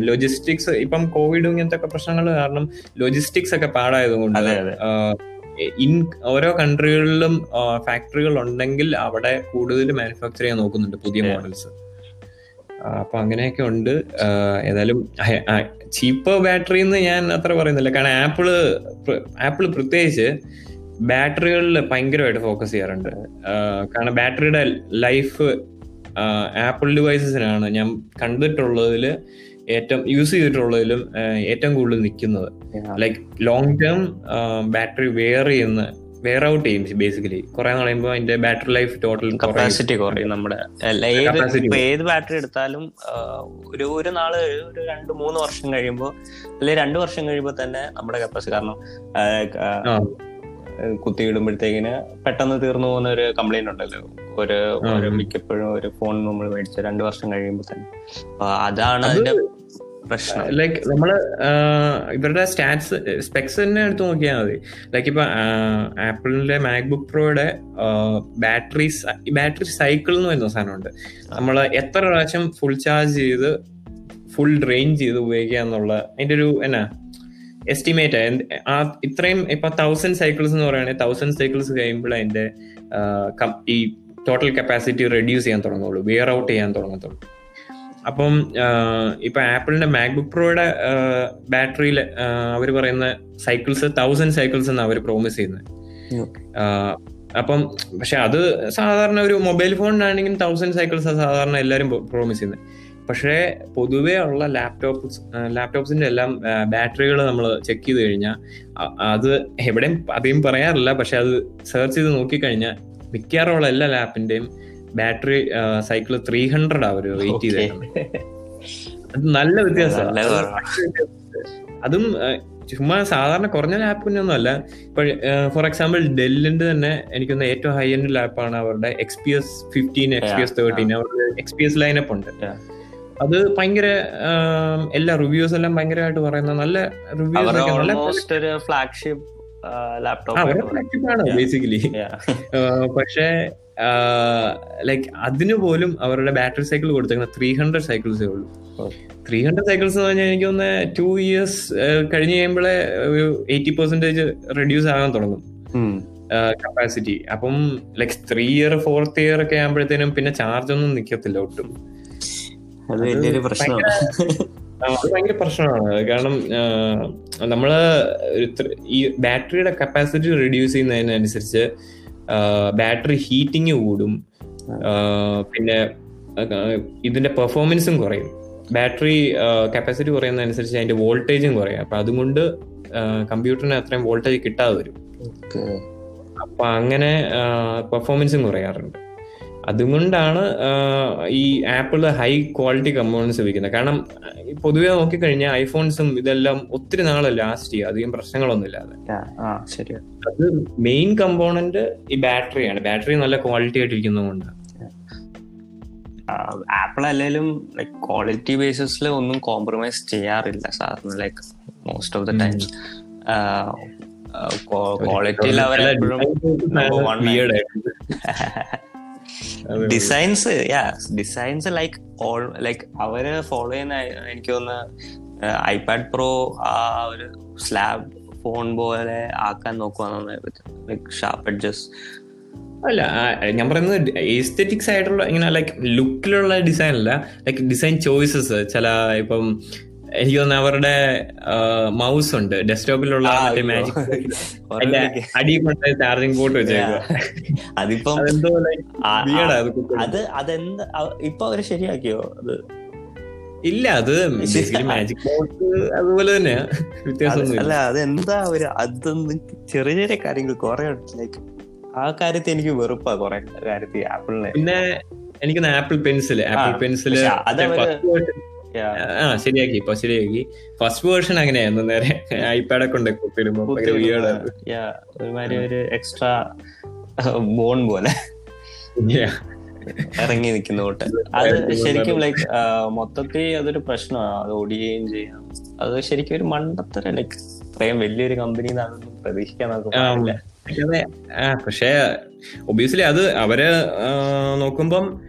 ലോജിസ്റ്റിക്സ് ഇപ്പം കോവിഡും ഇങ്ങനത്തെ ഒക്കെ പ്രശ്നങ്ങൾ കാരണം ലോജിസ്റ്റിക്സ് ഒക്കെ പാടായതുകൊണ്ട് ഇൻ ഓരോ കൺട്രികളിലും ഫാക്ടറികൾ ഉണ്ടെങ്കിൽ അവിടെ കൂടുതൽ മാനുഫാക്ചർ ചെയ്യാൻ നോക്കുന്നുണ്ട് പുതിയ മോഡൽസ്. അപ്പൊ അങ്ങനെയൊക്കെ ഉണ്ട്. ഏതായാലും ചീപ്പ് ബാറ്ററി എന്ന് ഞാൻ അത്ര പറയുന്നില്ല. കാരണം ആപ്പിൾ ആപ്പിൾ പ്രത്യേകിച്ച് ബാറ്ററികളിൽ ഭയങ്കരമായിട്ട് ഫോക്കസ് ചെയ്യാറുണ്ട്. കാരണം ബാറ്ററിയുടെ ലൈഫ് ആപ്പിൾ ഡിവൈസസിനാണ് ഞാൻ കണ്ടിട്ടുള്ളതിൽ ഏറ്റവും യൂസ് ചെയ്തിട്ടുള്ളതിലും ഏറ്റവും കൂടുതൽ നിൽക്കുന്നത് like long term battery wear ചെയ്യുന്ന വെയർ ഔട്ട് ചെയ്യും ബേസിക്കലി കുറെ നാൾ കഴിയുമ്പോൾ അതിന്റെ ബാറ്ററി ലൈഫ് ടോട്ടൽ കപ്പാസിറ്റി കുറയും നമ്മുടെ. ഏത് ബാറ്ററി എടുത്താലും ഒരു ഒരു നാൾ ഒരു രണ്ട് മൂന്ന് വർഷം കഴിയുമ്പോൾ അല്ലെങ്കിൽ രണ്ട് വർഷം കഴിയുമ്പോൾ തന്നെ നമ്മുടെ കപ്പാസിറ്റി കാരണം കുത്തിയിടുമ്പോഴത്തേക്കിന് പെട്ടെന്ന് തീർന്നു പോകുന്ന ഒരു കംപ്ലൈന്റ് ഉണ്ടല്ലോ. ഒരു ഒരു മിക്കപ്പോഴും ഒരു ഫോൺ നമ്മൾ മേടിച്ച രണ്ട് വർഷം കഴിയുമ്പോൾ തന്നെ. അതാണ് അതിന്റെ പ്രശ്നം. ലൈക്ക് നമ്മൾ ഇവരുടെ സ്റ്റാറ്റ്സ് സ്പെക്സ് തന്നെ എടുത്ത് നോക്കിയാൽ മതി. ലൈക്ക് ഇപ്പൊ ആപ്പിളിന്റെ മാക്ബുക്ക് പ്രോയുടെ ബാറ്ററി ബാറ്ററി സൈക്കിൾ എന്ന് പറയുന്ന സാധനമുണ്ട്. നമ്മൾ എത്ര പ്രാവശ്യം ഫുൾ ചാർജ് ചെയ്ത് ഫുൾ ഡ്രെയിൻ ചെയ്ത് ഉപയോഗിക്കുക എന്നുള്ള അതിന്റെ ഒരു എന്നാ എസ്റ്റിമേറ്റ് ആ. ഇത്രയും ഇപ്പൊ തൗസൻഡ് സൈക്കിൾസ് എന്ന് പറയുകയാണെങ്കിൽ തൗസൻഡ് സൈക്കിൾസ് കഴിയുമ്പോൾ അതിന്റെ ഈ ടോട്ടൽ കപ്പാസിറ്റി റെഡ്യൂസ് ചെയ്യാൻ തുടങ്ങുള്ളൂ. വെയർ ഔട്ട് ചെയ്യാൻ തുടങ്ങത്തുള്ളൂ. അപ്പം ഇപ്പൊ ആപ്പിളിന്റെ മാക്ബുക്ക് പ്രോയുടെ ബാറ്ററിയിൽ അവർ പറയുന്ന സൈക്കിൾസ് തൗസൻഡ് സൈക്കിൾസ് എന്നാണ് അവർ പ്രോമിസ് ചെയ്യുന്നത് അപ്പം പക്ഷെ അത് സാധാരണ ഒരു മൊബൈൽ ഫോണിനാണെങ്കിലും തൗസൻഡ് സൈക്കിൾസ് സാധാരണ എല്ലാവരും പ്രോമിസ് ചെയ്യുന്നത് പക്ഷേ പൊതുവേ ഉള്ള ലാപ്ടോപ്പ് ലാപ്ടോപ്സിന്റെ എല്ലാം ബാറ്ററികൾ നമ്മൾ ചെക്ക് ചെയ്ത് കഴിഞ്ഞാൽ അത് എവിടെയും അധികം പറയാറില്ല. പക്ഷെ അത് സെർച്ച് ചെയ്ത് നോക്കിക്കഴിഞ്ഞാൽ മിക്കാറുള്ള എല്ലാ ലാപ്പിന്റെയും ബാറ്ററി സൈക്കിൾ ത്രീ ഹൺഡ്രഡ് ആ ഒരു വെയിറ്റ് ചെയ്തേക്കുന്നത് അത് നല്ല വ്യത്യാസമാണ് അതും ചുമ്മാ സാധാരണ കുറഞ്ഞ ലാപ്പിനൊന്നും അല്ല ഇപ്പൊ ഫോർ എക്സാമ്പിൾ ഡെല്ലിന്റെ തന്നെ എനിക്കൊന്ന് ഏറ്റവും ഹൈ എൻഡ് ലാപ്പാണ് അവരുടെ X P S fifteen X P S thirteen അവരുടെ എക്സ് പി എസ് ലൈനപ്പ് ഉണ്ട്. അത് ഭയങ്കര എല്ലാ റിവ്യൂസ് എല്ലാം ഭയങ്കരമായിട്ട് പറയുന്ന നല്ല റിവ്യൂസ് ഫ്ലാഗ്ഷിപ്പ് ലാപ്ടോപ്പ് ബേസിക്കലി പക്ഷേ ലൈക്ക് അതിനു പോലും അവരുടെ ബാറ്ററി സൈക്കിൾ കൊടുത്തേക്കുന്ന ത്രീ ഹൺഡ്രഡ് സൈക്കിൾസേ ഉള്ളൂ. ത്രീ ഹൺഡ്രഡ് സൈക്കിൾസ് എന്ന് പറഞ്ഞാൽ എനിക്ക് ഒന്ന് ടു ഇയേഴ്സ് കഴിഞ്ഞ് കഴിയുമ്പോഴേ ഒരു എയ്റ്റി പെർസെന്റേജ് റെഡ്യൂസ് ആകാൻ തുടങ്ങും. കപ്പാസിറ്റി അപ്പം like three year fourth year ഒക്കെ ആകുമ്പോഴത്തേനും പിന്നെ ചാർജ് ഒന്നും നിക്കത്തില്ല ഒട്ടും. അത് ഭയങ്കര പ്രശ്നമാണ്. കാരണം നമ്മൾ ഈ ബാറ്ററിയുടെ കപ്പാസിറ്റി റെഡ്യൂസ് ചെയ്യുന്നതിനനുസരിച്ച് ബാറ്ററി ഹീറ്റിംഗ് കൂടും. പിന്നെ ഇതിന്റെ പെർഫോമൻസും കുറയും. ബാറ്ററി കപ്പാസിറ്റി കുറയുന്നതനുസരിച്ച് അതിന്റെ വോൾട്ടേജും കുറയും. അപ്പൊ അതുകൊണ്ട് കമ്പ്യൂട്ടറിന് അത്രയും വോൾട്ടേജ് കിട്ടാതെ വരും. അപ്പൊ അങ്ങനെ പെർഫോമൻസും കുറയാറുണ്ട്. അതുകൊണ്ടാണ് ഈ ആപ്പിൾ ഹൈ ക്വാളിറ്റി കമ്പോണൻസ് ഉപയോഗിക്കുന്നത്. കാരണം പൊതുവെ നോക്കിക്കഴിഞ്ഞാൽ ഐഫോൺസും ഇതെല്ലാം ഒത്തിരി നാളെ ലാസ്റ്റ് ചെയ്യും അധികം പ്രശ്നങ്ങളൊന്നും ഇല്ലാതെ അത് മെയിൻ കമ്പോണന്റ് ഈ ബാറ്ററിയാണ്. ബാറ്ററി നല്ല ക്വാളിറ്റി ആയിട്ടിരിക്കുന്നതുകൊണ്ടാണ് ആപ്പിൾ അല്ലെങ്കിലും ലൈക് ക്വാളിറ്റി ബേസിസിൽ ഒന്നും കോംപ്രമൈസ് ചെയ്യാറില്ല സാറിന് like most of the times ക്വാളിറ്റിയിൽ അവരെപ്പോഴും designs yeah designs like all like അവർ ഫോളോ ചെയ്യുന്ന എനിക്ക് തോന്നുന്ന ഐപാഡ് പ്രോ ആ ഒരു സ്ലാബ് ഫോൺ പോലെ ആക്കാൻ നോക്കുവാന്ന് ലൈക്ക് ഷാർപ്പ് അഡ്ജസ്റ്റ് അല്ല ഞാൻ പറയുന്നത് എസ്തെറ്റിക്സ് ആയിട്ടുള്ള ഇങ്ങനെ ലൈക്ക് ലുക്കിലുള്ള ഡിസൈൻ അല്ല ലൈക്ക് ഡിസൈൻ ചോയ്സസ് ചില ഇപ്പം എനിക്ക് തോന്നുന്നു അവരുടെ മൗസ് ഉണ്ട്. ഡെസ്ക്ടോപ്പിലുള്ള മറ്റേ മാജിക് അടി കൊണ്ട് ചാർജിങ് പോർട്ട് വെച്ചേക്കുക അതിപ്പം അത് അതെന്താ ഇപ്പൊ അവർ ശരിയാക്കിയോ അത്? ഇല്ല അത് മാജിക് അതുപോലെ തന്നെ വ്യത്യാസം അല്ല അതെന്താ ഒരു അതൊന്നും ചെറിയ ചെറിയ കാര്യങ്ങൾ കുറെ ലൈക്ക് ആ കാര്യത്തിൽ എനിക്ക് വെറുപ്പാ കുറെ കാര്യത്തിൽ ആപ്പിളിനെ. പിന്നെ എനിക്ക് ആപ്പിൾ പെൻസിൽ ആപ്പിൾ പെൻസിൽ ആ ശരിയാക്കി ഇപ്പൊ ശരിയാക്കി. ഫസ്റ്റ് വേർഷൻ അങ്ങനെയായിരുന്നു നേരെ ഐപാഡ് ഒക്കെ ഉണ്ട് ഒരുമാതിരി ഒരു എക്സ്ട്രാ ബോൺ പോലെ. ഇറങ്ങി നിൽക്കുന്ന തൊട്ട്. അത് ശരിക്കും ലൈക്ക് മൊത്തത്തിൽ അതൊരു പ്രശ്നമാണ് അത് ഓടിക്കുകയും ചെയ്യാം. അത് ശരിക്കും ഒരു മണ്ടത്തര ലൈക്ക് ഇത്രയും വലിയൊരു കമ്പനി അതൊന്നും പ്രതീക്ഷിക്കാൻ നമുക്ക് പക്ഷേ ഒബിയസ്ലി അത് അവർ നോക്കുമ്പം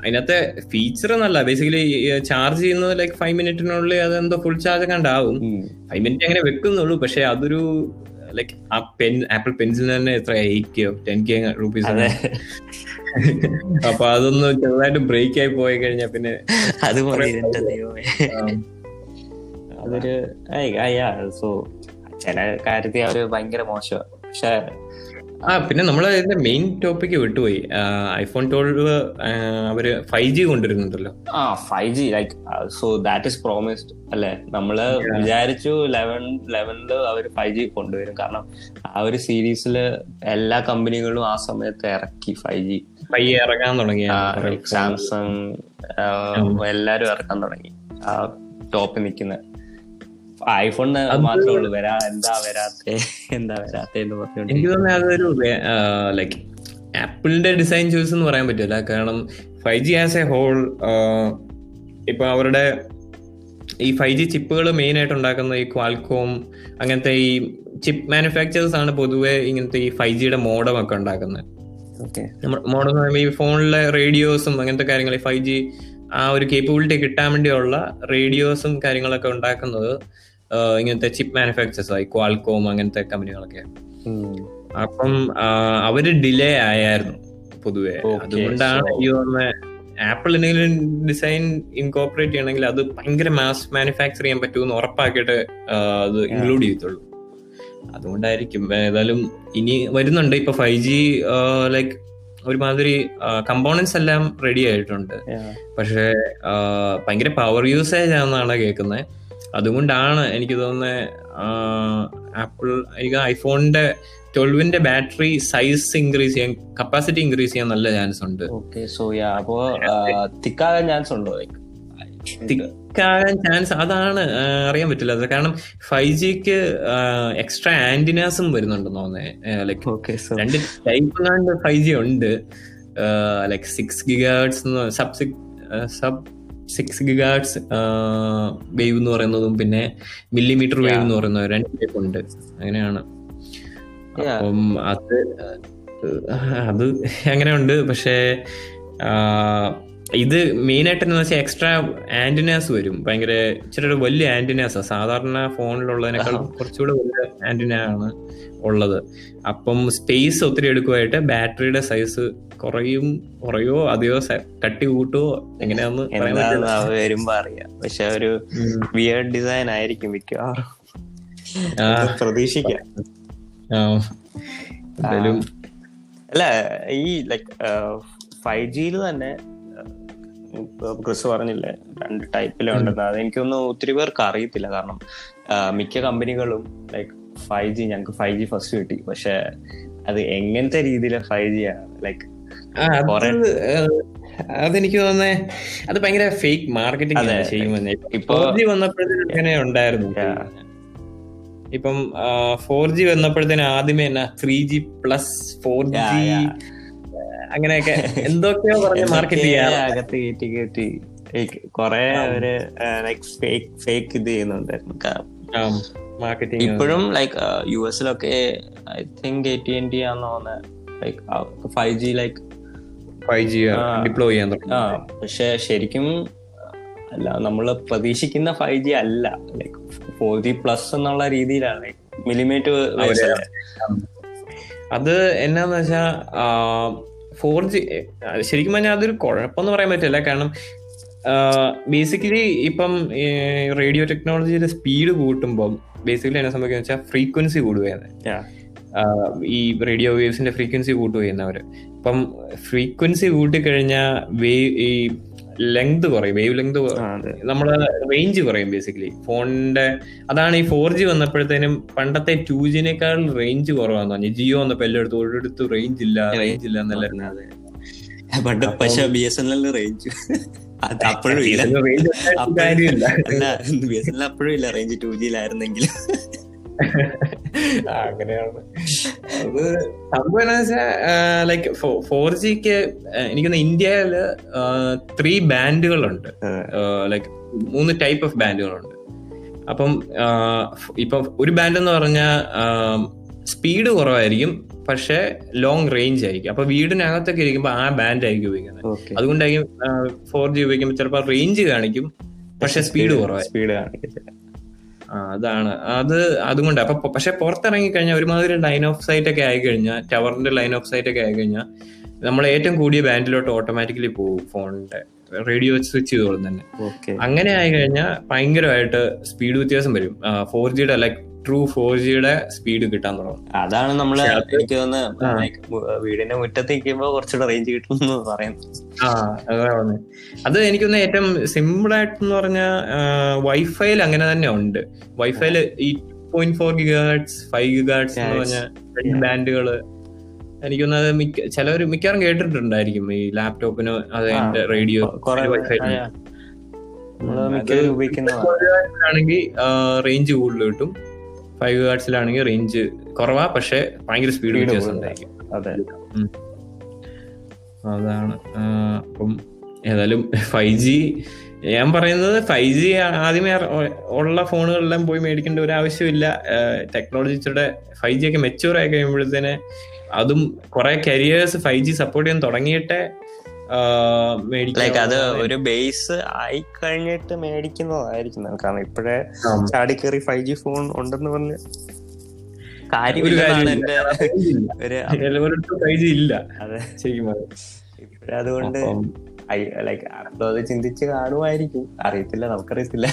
അതിനകത്തെ ഫീച്ചർ എന്നല്ല. ബേസിക്കലി ചാർജ് ചെയ്യുന്നത് ലൈക്ക് ഫൈവ് മിനിറ്റിനുള്ളിൽ അത് എന്തോ ഫുൾ ചാർജ് കണ്ടാവും ഫൈവ് മിനിറ്റ് അങ്ങനെ വെക്കുന്നുള്ളൂ. പക്ഷെ അതൊരു ലൈക്ക് ആ പെൻ ആപ്പിൾ പെൻസിൽ തന്നെ എത്ര എയ്റ്റ് കെയോ ടെൻ കെ റുപ്പീസ് അപ്പൊ അതൊന്ന് ചെറുതായിട്ട് ബ്രേക്ക് ആയി പോയി കഴിഞ്ഞാൽ പിന്നെ അത് അതൊരു സോ ചില കാര്യത്തിൽ അവർ ഭയങ്കര മോശമാണ്. പക്ഷെ ആ പിന്നെ നമ്മൾ ഇതിന്റെ മെയിൻ ടോപ്പിക് വിട്ടുപോയി. ഐഫോൺ ട്വൽവ് അവർ ഫൈവ് ജി കൊണ്ടുവരുന്നുണ്ടല്ലോ. ആ five G like so that is promised അല്ലെ? നമ്മൾ വിചാരിച്ചു ലെവൻ ലെവനിൽ അവർ ഫൈവ് ജി കൊണ്ടുവരും. കാരണം ആ ഒരു സീരീസിൽ എല്ലാ കമ്പനികളും ആ സമയത്ത് ഇറക്കി ഫൈവ് ജി ഫൈവ് ഇറങ്ങാൻ തുടങ്ങി. സാംസങ് എല്ലാരും ഇറക്കാൻ തുടങ്ങി. ആ ടോപ്പിൽ ഐഫോണിന് മാത്രമേ ഉള്ളൂ. വരാ എന്താ വരാത്തെ എന്താ വരാത്തെ എന്ന് പറഞ്ഞുകൊണ്ട് എനിക്ക് തോന്നുന്നത് അതൊരു ലൈക്ക് ആപ്പിളിന്റെ ഡിസൈൻ ചോയ്സ് എന്ന് പറയാൻ പറ്റില്ല കാരണം five G as a whole ഇപ്പൊ അവരുടെ ഈ ഫൈവ് ജി ചിപ്പുകൾ മെയിൻ ആയിട്ട് ഉണ്ടാക്കുന്ന ഈ ക്വാൽകോം അങ്ങനത്തെ ഈ ചിപ്പ് മാനുഫാക്ചറേഴ്സ് ആണ് പൊതുവെ ഇങ്ങനത്തെ ഈ ഫൈവ് ജിയുടെ മോഡം ഒക്കെ ഉണ്ടാക്കുന്നത്. മോഡം എന്ന് പറയുമ്പോൾ ഈ ഫോണിലെ റേഡിയോസും അങ്ങനത്തെ കാര്യങ്ങൾ ഈ ഫൈവ് ജി ആ ഒരു കേപ്പബിലിറ്റി കിട്ടാൻ വേണ്ടിയുള്ള റേഡിയോസും കാര്യങ്ങളൊക്കെ ഉണ്ടാക്കുന്നത്. ഇങ്ങനത്തെ ചിപ്പ് മാനുഫാക്ചേഴ്സ് ആയി ക്വാൽകോം അങ്ങനത്തെ കമ്പനികളൊക്കെ. അപ്പം അവർ ഡിലേ ആയായിരുന്നു പൊതുവെ. അതുകൊണ്ടാണ് ഈ പറഞ്ഞ ആപ്പിൾ എന്തെങ്കിലും ഡിസൈൻ ഇൻകോപ്പറേറ്റ് ചെയ്യണമെങ്കിൽ അത് ഭയങ്കര മാസ് മാനുഫാക്ചർ ചെയ്യാൻ പറ്റുമെന്ന് ഉറപ്പാക്കിയിട്ട് അത് ഇൻക്ലൂഡ് ചെയ്യത്തുള്ളൂ. അതുകൊണ്ടായിരിക്കും. ഏതായാലും ഇനി വരുന്നുണ്ട്. ഇപ്പൊ ഫൈവ് ജി ലൈക്ക് ഒരുമാതിരി കമ്പോണൻസ് എല്ലാം റെഡി ആയിട്ടുണ്ട്. പക്ഷേ ഭയങ്കര പവർ യൂസേജ് ആണെന്നാണ് കേൾക്കുന്നത്. അതുകൊണ്ടാണ് എനിക്ക് തോന്നുന്നത് ആപ്പിൾ എനിക്ക് ഐഫോണിന്റെ ട്വൽവിന്റെ ബാറ്ററി സൈസ് ഇൻക്രീസ് ചെയ്യാൻ കപ്പാസിറ്റി ഇൻക്രീസ് ചെയ്യാൻ നല്ല ചാൻസ് ഉണ്ട്. ഓക്കെ സോ യാ അപ്പോ തിക്കാകാൻ ചാൻസ് ഉണ്ടോ? ലൈക്ക് തിക്കാകാൻ ചാൻസ് അതാണ് അറിയാൻ പറ്റില്ല. കാരണം ഫൈവ് ജിക്ക് എക്സ്ട്രാ ആന്റിനാസും വരുന്നുണ്ടെന്ന് തോന്നുന്നത് ലൈക്ക് രണ്ട് ടൈപ്പ് ഫൈവ് ജി ഉണ്ട്. Like six gigahertz sub six sub six gigahertz wave എന്ന് പറയുന്നതും പിന്നെ മില്ലിമീറ്റർ വേവ് എന്ന് പറയുന്നതും രണ്ട് ടൈപ്പ് ഉണ്ട്. അങ്ങനെയാണ്. അപ്പം അത് അത് അങ്ങനെ ഉണ്ട് പക്ഷേ ഇത് മെയിൻ ആയിട്ട് എന്ന് വെച്ചാൽ എക്സ്ട്രാ ആന്റിനാസ് വരും. ഭയങ്കര ഇച്ചിരി ഒരു വലിയ ആന്റിനാസ് സാധാരണ ഫോണിലുള്ളതിനേക്കാൾ കുറച്ചുകൂടെ വലിയ ആന്റിന ആണ് ഉള്ളത്. അപ്പം സ്പേസ് ഒത്തിരി എടുക്കുമായിട്ട് ബാറ്ററിയുടെ സൈസ് കുറയും കുറയോ അതെയോ കട്ടി കൂട്ടുവോ എങ്ങനെയാന്ന് വരുമ്പോ അറിയാം. പക്ഷെ ഒരു വിയേർഡ് ഡിസൈൻ ആയിരിക്കും മിക്കവാറും. പ്രതീക്ഷിക്കാം. അല്ല ഈ ലൈക്ക് ഫൈവ് ജിയിൽ തന്നെ ഇപ്പൊ ക്രിസ് പറഞ്ഞില്ലേ രണ്ട് ടൈപ്പിലുണ്ടെന്ന് അത് എനിക്കൊന്നും ഒത്തിരി പേർക്ക് അറിയത്തില്ല കാരണം മിക്ക കമ്പനികളും ലൈക്ക് ഫൈവ് ജി ഞങ്ങൾക്ക് ഫൈവ് ജി ഫസ്റ്റ് കിട്ടി പക്ഷെ അത് എങ്ങനത്തെ രീതിയിലെ ഫൈവ് ജി ആണ് ലൈക്ക് അതെനിക്ക് തോന്നുന്നേ അത് ഭയങ്കര ഫേക്ക് മാർക്കറ്റിംഗ്. ചെയ്യുമെന്ന് ഇപ്പൊ ഫോർ ജി വന്നപ്പോഴത്തേനും ഉണ്ടായിരുന്നു. ഇപ്പം ഫോർ ജി വന്നപ്പോഴത്തേന് ആദ്യമേ എന്നാ three G plus four G. അങ്ങനെയൊക്കെ എന്തൊക്കെയോ പറഞ്ഞ് മാർക്കറ്റ് എന്തൊക്കെ ചെയ്യാം അകത്ത് കയറ്റി കയറ്റി. കൊറേ അവർ ഫേക്ക് ഫേക്ക് ഇത് ചെയ്യുന്നുണ്ടായിരുന്നു. മാർക്കറ്റിംഗ് ഇപ്പോഴും like U എസിലൊക്കെ I think A T and T ആന്ന് തോന്നുന്നത് like five G like five G. Deploy ചെയ്യാൻ തുടങ്ങി. ആ പക്ഷെ ശരിക്കും അല്ല നമ്മൾ പ്രതീക്ഷിക്കുന്ന ഫൈവ് ജി അല്ല. ലൈക് ഫോർ ജി പ്ലസ് എന്നുള്ള രീതിയിലാണ്. ലൈക്ക് മിലിമീറ്റർ അത് എന്നാന്ന് വെച്ചാ ഫോർ ജി ശരിക്കും പറഞ്ഞാൽ അതൊരു കുഴപ്പമെന്ന് പറയാൻ പറ്റില്ല. കാരണം ബേസിക്കലി ഇപ്പം റേഡിയോ ടെക്നോളജിയുടെ സ്പീഡ് കൂട്ടുമ്പോൾ ബേസിക്കലി എന്നെ സംഭവിക്കുന്ന വെച്ചാൽ ഫ്രീക്വൻസി കൂടുകയാണ്. ഈ റേഡിയോ വേവ്സിന്റെ ഫ്രീക്വൻസി കൂട്ടുകയെന്നവർ അപ്പം ഫ്രീക്വൻസി കൂട്ടിക്കഴിഞ്ഞാൽ വേവ് ഈ ലെങ്ത് കുറയും വേവ് ലെങ്ത് നമ്മളെ റേഞ്ച് കുറയും ബേസിക്കലി ഫോണിന്റെ അതാണ് ഈ ഫോർ ജി വന്നപ്പോഴത്തേനും പണ്ടത്തെ ടു ജിനേക്കാൾ റേഞ്ച് കുറവാന്ന് പറഞ്ഞു. ജിയോ വന്നപ്പോ എല്ലായിടത്തും ഒരിടത്തും റേഞ്ച് ഇല്ല റേഞ്ച് ഇല്ല എന്നല്ല? പണ്ട് പക്ഷെ ബി എസ് എൻ എല്ലിന് റേഞ്ച് അപ്പോഴും ഇല്ല. അപ്പോഴും ഇല്ല. റേഞ്ച് ടു ജിയിലായിരുന്നെങ്കിൽ അങ്ങനെയാണ്. അത് സംഭവം എന്താ വെച്ചാൽ ലൈക്ക് ഫോർ ജിക്ക് എനിക്കൊന്ന് ഇന്ത്യയിൽ ത്രീ ബാൻഡുകളുണ്ട്. ലൈക്ക് മൂന്ന് ടൈപ്പ് ഓഫ് ബാൻഡുകളുണ്ട്. അപ്പം ഇപ്പൊ ഒരു ബാൻഡ് എന്ന് പറഞ്ഞാൽ സ്പീഡ് കുറവായിരിക്കും പക്ഷേ ലോങ് റേഞ്ച് ആയിരിക്കും. അപ്പൊ വീടിനകത്തൊക്കെ ഇരിക്കുമ്പോൾ ആ ബാൻഡ് ആയിരിക്കും ഉപയോഗിക്കുന്നത് അതുകൊണ്ടായിരിക്കും ഫോർ ജി ഉപയോഗിക്കുമ്പോൾ ചിലപ്പോൾ റേഞ്ച് കാണിക്കും പക്ഷെ സ്പീഡ് കുറവായിരിക്കും. സ്പീഡ് കാണിക്കത്തില്ല അതാണ്. അത് അതുകൊണ്ട്. അപ്പൊ പക്ഷെ പുറത്തിറങ്ങി കഴിഞ്ഞാൽ ഒരുമാതിരി ലൈൻ ഓഫ് സൈറ്റ് ഒക്കെ ആയി കഴിഞ്ഞാൽ ടവറിന്റെ ലൈൻ ഓഫ് സൈറ്റ് ഒക്കെ ആയി കഴിഞ്ഞാൽ നമ്മൾ ഏറ്റവും കൂടിയ ബാൻഡിലോട്ട് ഓട്ടോമാറ്റിക്കലി പോകും ഫോണിന്റെ. റേഡിയോ സ്വിച്ച് ചെയ്തോളും തന്നെ. അങ്ങനെ ആയി കഴിഞ്ഞാൽ ഭയങ്കരമായിട്ട് സ്പീഡ് വ്യത്യാസം വരും. ഫോർ ജിയുടെ ലൈക്ക് ട്രൂ ഫോർ ജിയുടെ സ്പീഡ് കിട്ടാൻ തുടങ്ങും. അതാണ് നമ്മൾ എനിക്ക് തോന്നുന്നു വീടിന്റെ മുറ്റത്ത് നിൽക്കുമ്പോ കുറച്ചുകൂടെ റേഞ്ച് കിട്ടും എന്ന് പറയുന്നത് ആ അതാണ് അത് എനിക്കൊന്ന് ഏറ്റവും സിമ്പിൾ ആയിട്ടെന്ന് പറഞ്ഞാൽ വൈഫൈയിൽ അങ്ങനെ തന്നെ ഉണ്ട്. വൈഫൈയിൽ ഈ point four gigahertz five gigahertz എന്ന് പറഞ്ഞ ബാൻഡുകൾ. എനിക്കൊന്ന് അത് മിക്ക ചിലവർ മിക്കവാറും കേട്ടിട്ടുണ്ടായിരിക്കും ഈ ലാപ്ടോപ്പിന് അതിന്റെ റേഡിയോ ആണെങ്കിൽ റേഞ്ച് കൂടുതൽ കിട്ടും. ഫൈവ് ഗാർഡ്സിലാണെങ്കിൽ റേഞ്ച് കുറവാ പക്ഷെ ഭയങ്കര സ്പീഡ് വ്യത്യാസം ഉണ്ടായിരിക്കും. അതാണ് അപ്പം ഏതായാലും ഫൈവ് ജി ഞാൻ പറയുന്നത് ഫൈവ് ജി ആദ്യമേ ഉള്ള ഫോണുകളെല്ലാം പോയി മേടിക്കേണ്ട ഒരു ആവശ്യമില്ല. ടെക്നോളജിയുടെ ഫൈവ് ജി ഒക്കെ മെച്ചൂർ ആയി കഴിയുമ്പോഴത്തേന് അതും കുറെ കരിയേഴ്സ് ഫൈവ് ജി സപ്പോർട്ട് ചെയ്യാൻ തുടങ്ങിയിട്ടേ ലൈക്ക് അത് ഒരു ബേസ് ആയി കഴിഞ്ഞിട്ട് മേടിക്കുന്നതായിരിക്കും കാരണം ഇപ്പോഴേ ചാടിക്കേറി ഫൈവ് ജി ഫോൺ ഉണ്ടെന്ന് പറഞ്ഞ് ഇല്ല. അതുകൊണ്ട് ലൈക്ക് അത് ചിന്തിച്ച് കാണുമായിരിക്കും. അറിയത്തില്ല നമുക്കറിയത്തില്ല.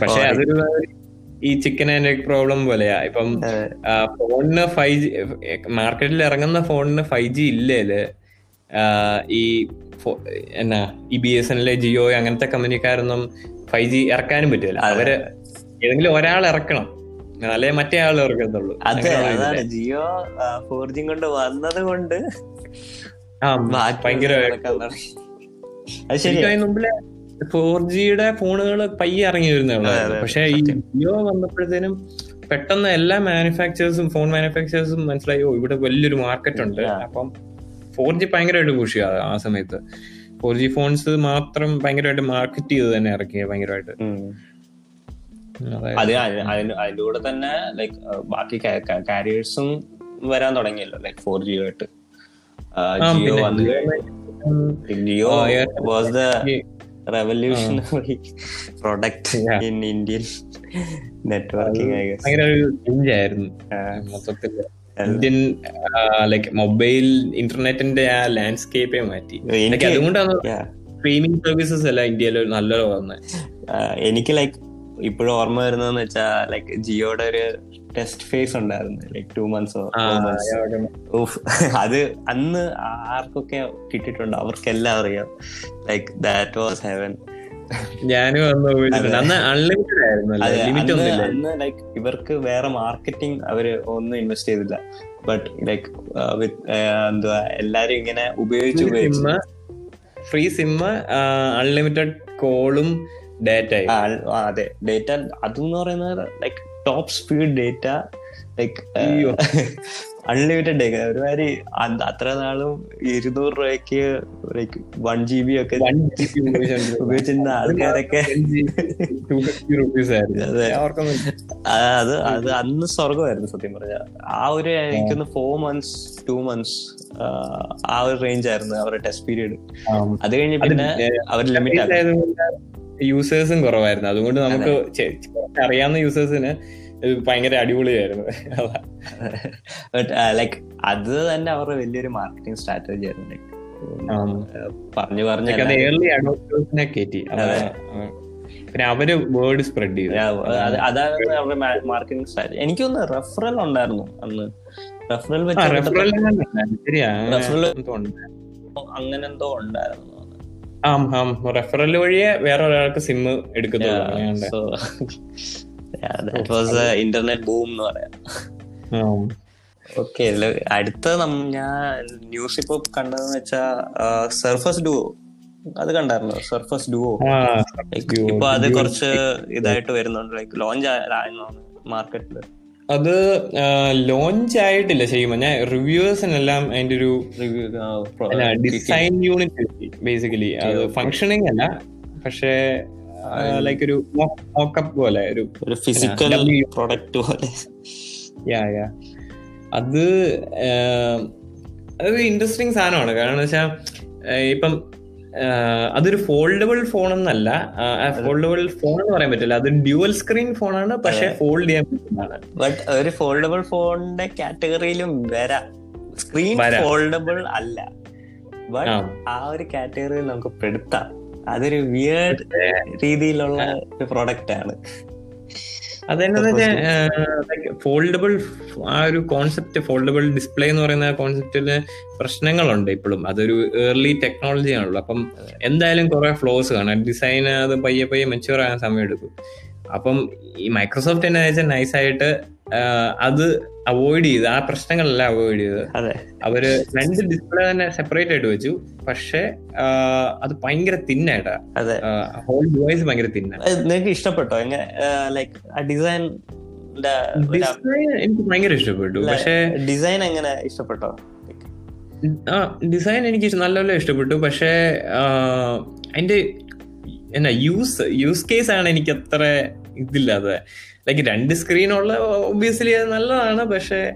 പക്ഷെ അതൊരു ഈ ചിക്കൻ ആൻഡ് എഗ് പ്രോബ്ലം പോലെയാ. ഇപ്പം ഫോണിന് ഫൈവ് ജി മാർക്കറ്റിൽ ഇറങ്ങുന്ന ഫോണിന് ഫൈവ് ജി ഇല്ലേൽ ആ, ഈ എന്നാ ഈ B S N L Jio അങ്ങനത്തെ കമ്പനിക്കാരൊന്നും ഫൈവ് ജി ഇറക്കാനും പറ്റില്ല. അവർ ഏതെങ്കിലും ഒരാൾ ഇറക്കണം. അല്ലെ മറ്റേ ആൾ ഇറക്കത്തുള്ളൂ. ജിയോ ഫോർ ജി കൊണ്ട് വന്നത് കൊണ്ട് ഭയങ്കര ഫോർ ജിയുടെ ഫോണുകൾ പയ്യെ ഇറങ്ങി വരുന്നതാണ്. പക്ഷെ ഈ ജിയോ വന്നപ്പോഴത്തേനും പെട്ടെന്ന് എല്ലാ മാനുഫാക്ചേഴ്സും ഫോൺ മാനുഫാക്ചേഴ്സും മനസ്സിലായി ഓ ഇവിടെ വലിയൊരു മാർക്കറ്റ് ഉണ്ട്. അപ്പം ഫോർ ജി ഭയങ്കരമായിട്ട് പുഷ് ചെയ്യാതെ ആ സമയത്ത്. ഫോർ ജി ഫോൺസ് മാത്രം ഭയങ്കരമായിട്ട് മാർക്കറ്റ് ചെയ്ത് തന്നെ ഇറക്കിയ ഭയങ്കരമായിട്ട്. അതെ അതിന്റെ കൂടെ തന്നെ ലൈക്ക് ബാക്കി കാരിയേഴ്സും വരാൻ തുടങ്ങിയല്ലോ ലൈക്ക് ഫോർ ജിയോ ആയിട്ട്. ജിയോ വന്നു Jio was the revolutionary product in Indian networking ഭയങ്കര ഒരു ചേഞ്ച് ആയിരുന്നു മൊത്തത്തിൽ ഇന്ത്യൻ ലൈക്ക് മൊബൈൽ ഇന്റർനെറ്റിന്റെ ആ ലാൻഡ്സ്കേപ്പേ മാറ്റി. അതുകൊണ്ടാണ്. സ്ട്രീമിംഗ് സർവീസസ് എല്ലാം ഇന്ത്യയിൽ നല്ല വന്നത് ആ, എനിക്ക് ലൈക്ക് ഇപ്പോഴും ഓർമ്മ വരുന്നതെന്ന് വെച്ചാ ലൈക്ക് ജിയോയുടെ ഒരു ടെസ്റ്റ് ഫേസ് ഉണ്ടായിരുന്നു. ലൈക്ക് ടു മന്ത്സോ അത് അന്ന് ആർക്കൊക്കെ കിട്ടിയിട്ടുണ്ട്? അവർക്കെല്ലാം അറിയാം. ലൈക്ക് ദാറ്റ് വാസ് ഹെവൻ ഞാനും അന്ന് അൺലിമിറ്റഡ് ആയിരുന്നു ലൈക്ക് ഇവർക്ക് വേറെ മാർക്കറ്റിംഗ് അവർ ഒന്നും ഇൻവെസ്റ്റ് ചെയ്തില്ല. ബട്ട് ലൈക്ക് വിത്ത് എന്തുവാ എല്ലാരും ഇങ്ങനെ ഉപയോഗിച്ച് ഉപയോഗിച്ച്. ഫ്രീ സിമ്മ് അൺലിമിറ്റഡ് കോളും ആ, അതെ. ഡേറ്റ അതെന്ന് പറയുന്നത് like top speed data like. Unlimited ഒരുമാതിരി അത് അത്ര നാളും ഇരുന്നൂറ് രൂപയ്ക്ക് ലൈക്ക് വൺ ജി ബി ഒക്കെ ഉപയോഗിച്ചിരുന്ന ആൾക്കാരൊക്കെ. അതെ. അത് അത് അന്ന് സ്വർഗമായിരുന്നു സത്യം പറഞ്ഞ. ആ ഒരു എനിക്കൊന്ന് ഫോർ മന്ത്സ് ടു മന്ത്സ് ആ ഒരു റേഞ്ച് ആയിരുന്നു അവരുടെ ടെസ്റ്റ് പീരീഡ് അത് കഴിഞ്ഞ് പിന്നെ അവർ ലിമിറ്റ് ആക്കി. യൂസേഴ്സും കുറവായിരുന്നു. അതുകൊണ്ട് നമുക്ക് അറിയാവുന്ന യൂസേഴ്സിന് ഭയങ്കര അടിപൊളിയായിരുന്നു. ലൈക് ബട്ട് ലൈക്ക് അത് തന്നെ അവരുടെ വലിയൊരു മാർക്കറ്റിംഗ് സ്ട്രാറ്റജി ആയിരുന്നു. Like um. പറഞ്ഞു പറഞ്ഞു പിന്നെ അവർ വേർഡ് സ്പ്രെഡ് ചെയ്തു. അതായിരുന്നു അവരുടെ മാർക്കറ്റിംഗ് സ്ട്രാറ്റജി എനിക്കൊന്ന് റെഫറൽ ഉണ്ടായിരുന്നു അന്ന്. റെഫറൽ റെഫറൽ അങ്ങനെ എന്തോ ഉണ്ടായിരുന്നു റെഫറൽ വഴിയെ വേറെ ഒരാൾക്ക് സിം എടുക്കുന്നു ദാറ്റ് വാസ് ഇന്റർനെറ്റ് ബൂം എന്ന് പറയാം. ഓക്കെ അടുത്ത ഞാൻ ന്യൂസ് ഇപ്പൊ കണ്ടതെന്ന് വെച്ചാ സർഫസ് ഡുവോ അത് കണ്ടായിരുന്നു? സർഫസ് ഡുവോ ഇപ്പൊ അത് കുറച്ച് ഇതായിട്ട് വരുന്നുണ്ട്. ലൈക്ക് ലോഞ്ച് മാർക്കറ്റിൽ അത് ലോഞ്ച് ആയിട്ടില്ല ചെയ്യുമ്പോൾ ഞാൻ റിവ്യൂവേഴ്സിനെല്ലാം അതിന്റെ ഒരു ഡിസൈൻ യൂണിറ്റ് ബേസിക്കലി അത് ഫങ്ഷനിങ് അല്ല പക്ഷേ ലൈക്ക് ഒരു മോക്കപ്പ് പോലെ ഒരു ഒരു ഫിസിക്കൽ. പ്രൊഡക്റ്റ് പോലെ. യാ യാ അത് അത് അതൊരു ഇൻട്രസ്റ്റിംഗ് സാധനമാണ്. കാരണം വെച്ചാൽ ഇപ്പം അതൊരു ഫോൾഡബിൾ ഫോൺ എന്നല്ല. ഫോൾഡബിൾ ഫോൺ എന്ന് പറയാൻ പറ്റില്ല. അത് ഡ്യുവൽ സ്ക്രീൻ ഫോണാണ് പക്ഷെ ഫോൾഡ് ചെയ്യാൻ പറ്റുന്നതാണ്. ബട്ട് ഒരു ഫോൾഡബിൾ ഫോണിന്റെ കാറ്റഗറിയിലും വരാം. സ്ക്രീൻ ഫോൾഡബിൾ അല്ല. ബട്ട്. ആ. ഒരു കാറ്റഗറിയിൽ നമുക്ക് പെടുത്താം. അതൊരു വിയേർഡ് രീതിയിലുള്ള ഒരു പ്രൊഡക്റ്റ് ആണ്. അതെന്നു ഫോൾഡബിൾ ആ ഒരു കോൺസെപ്റ്റ് ഫോൾഡബിൾ ഡിസ്പ്ലേ എന്ന് പറയുന്ന കോൺസെപ്റ്റിൽ പ്രശ്നങ്ങളുണ്ട് ഇപ്പോഴും. അതൊരു ഏർലി ടെക്നോളജി ആണല്ലോ. അപ്പം എന്തായാലും കുറെ ഫ്ലോസ് കാണാം. ഡിസൈൻ അത് പയ്യെ പയ്യെ മെച്ചുവർ ആകാൻ സമയം എടുക്കും അപ്പം ഈ മൈക്രോസോഫ്റ്റ് തന്നെ വെച്ചാൽ നൈസായിട്ട് അത് അവോയ്ഡ് ചെയ്ത് ആ പ്രശ്നങ്ങളെല്ലാം അവോയ്ഡ് ചെയ്ത്. അവർ രണ്ട് ഡിസ്പ്ലേ തന്നെ സെപ്പറേറ്റ് ആയിട്ട് വെച്ചു. പക്ഷെ അത് ഭയങ്കര തിന്നായിട്ടാ ഹോൾ ഡിവൈസ് ഭയങ്കര തിന്ന നിനക്ക് ഇഷ്ടപ്പെട്ടോ? എങ്ങനെ ലൈക്ക് ഡിസൈൻ ഡിസൈൻ എനിക്ക് ഭയങ്കര ഇഷ്ടപ്പെട്ടു. പക്ഷെ ഡിസൈൻ എങ്ങനെ ഇഷ്ടപ്പെട്ടോ? ആ ഡിസൈൻ എനിക്ക് നല്ലപോലെ ഇഷ്ടപ്പെട്ടു. പക്ഷേ അതിന്റെ എന്നാ യൂസ് യൂസ് കേസ് ആണ് എനിക്ക് അത്ര ഇതില്ലാതെ ലൈക്ക് രണ്ട് സ്ക്രീനുള്ള ഒബിയസ്ലി അത് നല്ലതാണ് പക്ഷെ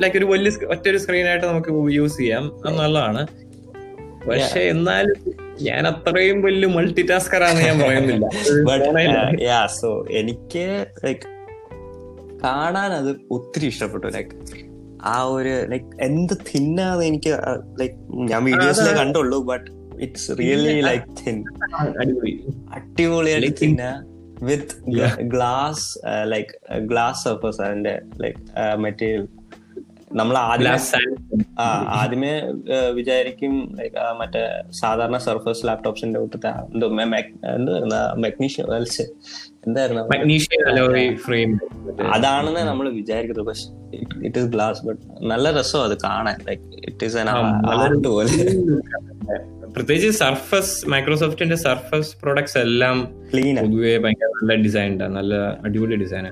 ലൈക്ക് ഒരു വലിയ ഒറ്റൊരു സ്ക്രീനായിട്ട് നമുക്ക് യൂസ് ചെയ്യാം. അത് നല്ലതാണ്. പക്ഷെ എന്നാലും ഞാൻ അത്രയും വലിയ മൾട്ടി ടാസ്കർ ആണ് ഞാൻ പറയുന്നില്ല. സോ എനിക്ക് ലൈക്ക് കാണാൻ അത് ഒത്തിരി ഇഷ്ടപ്പെട്ടു. ലൈക്ക് ആ ഒരു ലൈക്ക് എന്ത് തിന്നാന്ന് എനിക്ക് ലൈക്ക് ഞാൻ വീഡിയോസിലേ കണ്ടുള്ളൂ but it's really like thin അടിപൊളി. അടിപൊളിയായിട്ട് തിന്ന. With Yeah. Glass like glass surface അതിന്റെ ലൈക് മെറ്റീരിയൽ നമ്മൾ ആദ്യം ആ ആദ്യമേ വിചാരിക്കും ലൈക് മറ്റേ സാധാരണ സർഫസ് ലാപ്ടോപ്സിന്റെ കൂട്ടത്തെ എന്തോ എന്തായിരുന്നു മെഗ്നീഷ്യം എന്തായിരുന്നു? അലോയ് ഫ്രെയിം അതാണെന്ന് നമ്മൾ വിചാരിക്കുന്നത് പക്ഷെ ഇറ്റ് ഇസ് ഗ്ലാസ് ബട്ട് നല്ല രസം അത് കാണാൻ. ലൈക്ക് ഇറ്റ് ഈസ് ആർട്ട് പോലെ. പ്രത്യേകിച്ച് സർഫസ് മൈക്രോസോഫ്റ്റിന്റെ സർഫസ് പ്രോഡക്ട്സ് എല്ലാം ക്ലീൻ പൊതുവെ ഭയങ്കര നല്ല ഡിസൈൻ നല്ല അടിപൊളി ഡിസൈൻ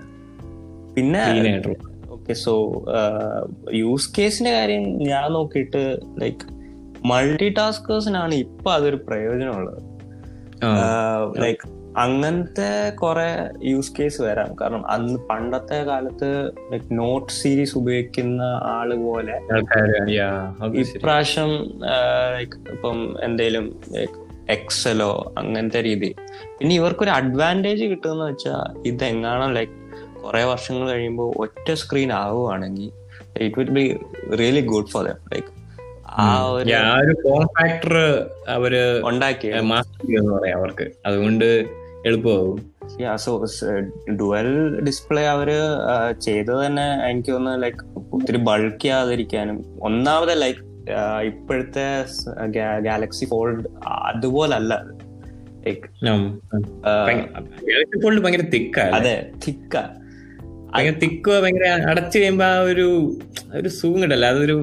പിന്നെ ഓക്കെ സോ യൂസ് കേസിന്റെ കാര്യം ഞാൻ നോക്കിയിട്ട് ലൈക്ക് മൾട്ടി ടാസ്കേഴ്സിനാണ് ഇപ്പൊ അതൊരു പ്രയോജനമുള്ളത്. ലൈക്ക് അങ്ങനത്തെ കുറെ യൂസ് കേസ് വരാം. കാരണം അന്ന് പണ്ടത്തെ കാലത്ത് ലൈക് നോട്ട് സീരീസ് ഉപയോഗിക്കുന്ന ആൾ പോലെ. ഇപ്രാവശ്യം ലൈക്ക് ഇപ്പം എന്തേലും എക്സലോ അങ്ങനത്തെ രീതി. പിന്നെ ഇവർക്കൊരു അഡ്വാന്റേജ് കിട്ടുമെന്ന് വെച്ചാൽ ഇതെങ്ങാണോ ലൈക് കുറെ വർഷങ്ങൾ കഴിയുമ്പോൾ ഒറ്റ സ്ക്രീൻ ആവുകയാണെങ്കിൽ it will be really good for them like ആ ഒരു ഫോം ഫാക്ടർ അവർ ഉണ്ടാക്കി മാസ്റ്റർ അവർക്ക്. അതുകൊണ്ട് എളുപ്പമാകും സോ ഡുവൽ ഡിസ്പ്ലേ അവർ ആ, ചെയ്തത് തന്നെ എനിക്ക് തോന്നുന്നു ലൈക്ക് ഒത്തിരി ബൾക്കി ആകാതിരിക്കാനും. ഒന്നാമത് ലൈക്ക് ഇപ്പോഴത്തെ ഗാലക്സി ഫോൾഡ് അതുപോലല്ല. ലൈക്ക് ഫോൾഡ് ഭയങ്കര തിക്കാണ് അതെ തിക്ക. ഭയങ്കര തിക്ക് ഭയങ്കര അടച്ചു കഴിയുമ്പോ ആ ഒരു ഒരു സൂം കിട്ടല്ല അതൊരു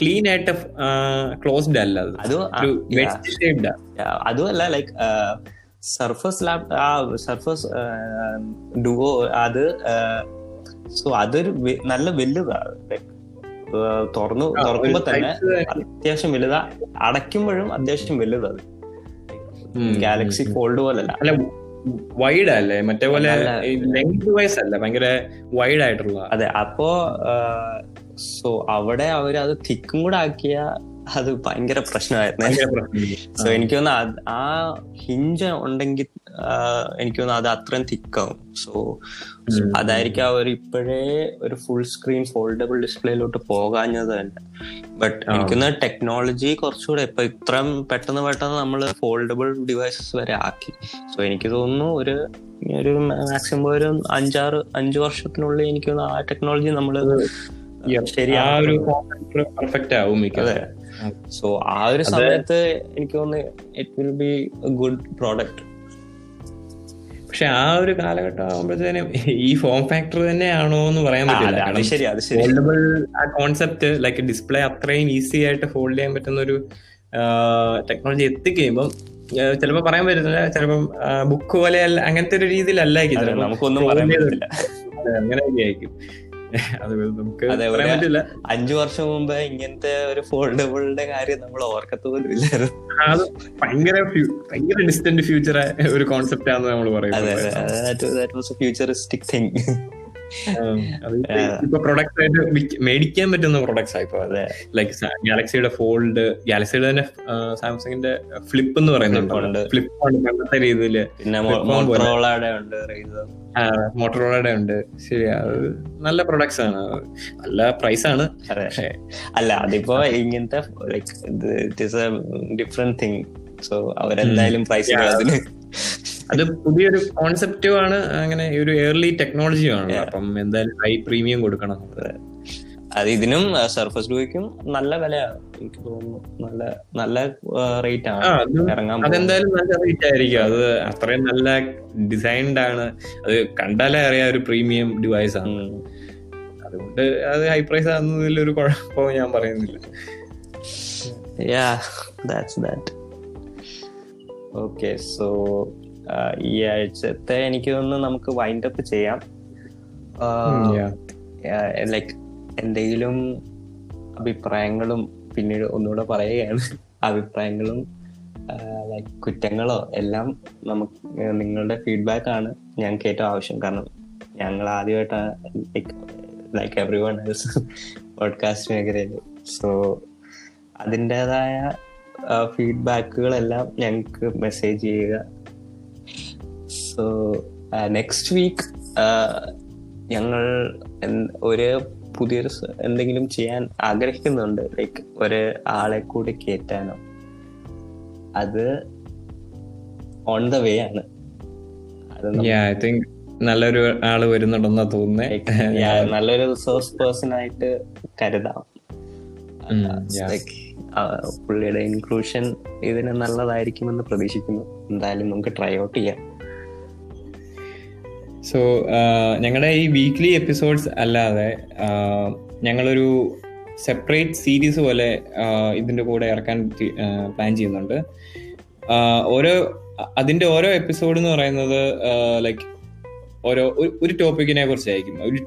ക്ലീൻ ആയിട്ട് ക്ലോസ്ഡ് അല്ല അത്. അതുമല്ല ലൈക്ക് സർഫസ് ലാപ് ആ സർഫസ് ഡുവോ അത് സോ അതൊരു നല്ല വലുതാണ് തുറന്നു തുറക്കുമ്പോ തന്നെ അത്യാവശ്യം വലുതാ. അടയ്ക്കുമ്പോഴും അത്യാവശ്യം വലുതാ അത്. ഉം, ഗാലക്സി ഫോൾഡ് പോലല്ല. വൈഡ് അല്ലേ? മറ്റേ പോലെ ലെങ്ത് വൈസ് അല്ല ഭയങ്കര വൈഡ് ആയിട്ടുള്ള. അതെ അപ്പോ സോ അവിടെ അവർ അത് തിക്കും കൂടെ ആക്കിയ അത് ഭയങ്കര പ്രശ്നമായിരുന്നു. സോ എനിക്ക് തോന്നുന്നു ആ ഹിഞ്ച് ഉണ്ടെങ്കിൽ എനിക്ക് തോന്നുന്നു അത് അത്രയും തിക്കാവും. സോ അതായിരിക്കും അതായിരിക്കും അവർ ഇപ്പോഴേ ഒരു ഫുൾ സ്ക്രീൻ ഫോൾഡബിൾ ഡിസ്പ്ലേയിലോട്ട് പോകാഞ്ഞത് തന്നെ. ബട്ട് ആ. എനിക്കൊന്ന് ടെക്നോളജി കുറച്ചുകൂടെ ഇപ്പൊ ഇത്രയും പെട്ടെന്ന് പെട്ടെന്ന് നമ്മൾ ഫോൾഡബിൾ ഡിവൈസസ് വരെ ആക്കി. സോ എനിക്ക് തോന്നുന്നു ഒരു ഒരു മാക്സിമം ഒരു അഞ്ചാറ് അഞ്ചു വർഷത്തിനുള്ളിൽ എനിക്ക് തോന്നുന്നു ആ ടെക്നോളജി നമ്മൾ ശരിയാ ആ ഒരു പെർഫെക്റ്റ് ആവും മിക്കവാറും. സോ ആ ഒരു സമയത്ത് എനിക്ക് തോന്നുന്നു it will be good product പക്ഷെ ആ ഒരു കാലഘട്ടം ആകുമ്പോഴത്തേനും ഈ ഫോം ഫാക്ടർ തന്നെയാണോ എന്ന് പറയാൻ പറ്റില്ല. കോൺസെപ്റ്റ് ലൈക്ക് ഡിസ്പ്ലേ അത്രയും ഈസി ആയിട്ട് ഫോൾഡ് ചെയ്യാൻ പറ്റുന്ന ഒരു ടെക്നോളജി എത്തിക്കഴിയുമ്പോൾ ചിലപ്പോൾ പറയാൻ പറ്റുന്നില്ല ചിലപ്പം ബുക്ക് പോലെ അങ്ങനത്തെ ഒരു രീതിയിലല്ലായിരിക്കും ചിലപ്പം നമുക്കൊന്നും പറയാൻ പറ്റില്ല അങ്ങനെയൊക്കെ ആയിരിക്കും. അഞ്ചു വർഷം മുമ്പ് ഇങ്ങനത്തെ ഒരു ഫോൾഡബിളിന്റെ കാര്യം നമ്മൾ ഓർക്കത്ത് പോലും ഇല്ലായിരുന്നു. അത് ഭയങ്കര ഫ്യൂ- ഭയങ്കര ഡിസ്റ്റന്റ് ഫ്യൂച്ചർ ഒരു കോൺസെപ്റ്റ് ആണെന്ന് നമ്മൾ പറയുന്നത്. ഫ്യൂച്ചറിസ്റ്റിക് തിങ് ഇപ്പൊ പ്രൊഡക്ട്സ് ആയിട്ട് മേടിക്കാൻ പറ്റുന്ന പ്രൊഡക്ട്സ് ആയിപ്പോ അതെ. ലൈക്ക് ഗാലക്സിയുടെ ഫോൾഡ് ഗാലക്സിയുടെ തന്നെ സാംസങ്ങിന്റെ ഫ്ലിപ്പ് എന്ന് പറയുന്നുണ്ട്. ഫ്ലിപ്പ് ആണ് പണ്ടത്തെ രീതിയിൽ. മോട്ടറോളയുടെ ഉണ്ട് ശരി അത് നല്ല പ്രൊഡക്ട്സ് ആണ്. നല്ല പ്രൈസ് ആണ്. അല്ല അതിപ്പോ ഇങ്ങനത്തെ like it is a different thing so അവരെന്തായാലും പ്രൈസ്. അതിന്. അത് പുതിയൊരു കോൺസെപ്റ്റും ആണ് അങ്ങനെ ഒരു ഏർലി ടെക്നോളജിയും ആണ്. അപ്പം എന്തായാലും ഹൈ പ്രീമിയം കൊടുക്കണം. അത്. ഇതിനും സർഫസ് ഡൂയ്ക്കും നല്ല വിലയാണ് എനിക്ക് തോന്നുന്നു. നല്ല നല്ല റേറ്റ് ആണ്. ഇറങ്ങാൻ. അതെന്തായാലും നല്ല റേറ്റ് ആയിരിക്കും. അത് അത്രയും നല്ല ഡിസൈൻഡ് ആണ്. അത് കണ്ടാലേ അറിയാം ഒരു പ്രീമിയം ഡിവൈസ് ആണ്. അതുകൊണ്ട് അത് ഹൈ പ്രൈസ് ആകുന്നതിൽ ഒരു കുഴപ്പവും ഞാൻ പറയുന്നില്ല. Yeah that's that. Okay so ഈ ആഴ്ചത്തെ എനിക്ക് തോന്നുന്നു നമുക്ക് വൈൻഡ് അപ്പ് ചെയ്യാം. ലൈക്ക് എന്തെങ്കിലും അഭിപ്രായങ്ങളും പിന്നീട് ഒന്നുകൂടെ പറയുകയാണ്. അഭിപ്രായങ്ങളും ലൈക് കുറ്റങ്ങളോ എല്ലാം നമുക്ക് നിങ്ങളുടെ ഫീഡ്ബാക്ക് ആണ് ഞങ്ങൾക്ക് ഏറ്റവും ആവശ്യം. കാരണം ഞങ്ങൾ ആദ്യമായിട്ടാണ് like like everyone else podcast മേഖലയിൽ. സോ അതിന്റെതായ ഫീഡ്ബാക്കുകളെല്ലാം ഞങ്ങൾക്ക് മെസ്സേജ് ചെയ്യുക. സോ നെക്സ്റ്റ് വീക്ക് ഞങ്ങൾ ഒരു പുതിയൊരു എന്തെങ്കിലും ചെയ്യാൻ ആഗ്രഹിക്കുന്നുണ്ട്. ലൈക്ക് ഒരു ആളെ കൂടി കയറ്റാനോ അത് ഓൺ ദ വേ ആണ്. ഐ തിങ്ക് നല്ലൊരു ആൾ വരുന്നുണ്ടെന്നാ തോന്നുന്നേ. നല്ലൊരു റിസോഴ്സ് പേഴ്സൺ ആയിട്ട് കരുതാം. പുള്ളിയുടെ ഇൻക്ലൂഷൻ ഇതിന് നല്ലതായിരിക്കുമെന്ന് പ്രതീക്ഷിക്കുന്നു. എന്തായാലും നമുക്ക് ട്രൈ ഔട്ട് ചെയ്യാം. സോ ഞങ്ങളുടെ ഈ വീക്ക്ലി എപ്പിസോഡ്സ് അല്ലാതെ ഞങ്ങളൊരു സെപ്പറേറ്റ് സീരീസ് പോലെ ഇതിന്റെ കൂടെ ഇറക്കാൻ പ്ലാൻ ചെയ്യുന്നുണ്ട്. ഓരോ അതിന്റെ ഓരോ എപ്പിസോഡ് എന്ന് പറയുന്നത് ലൈക്ക് ഓരോ ഒരു- ടോപ്പിക്കിനെ കുറിച്ചായിരിക്കും. ഒരു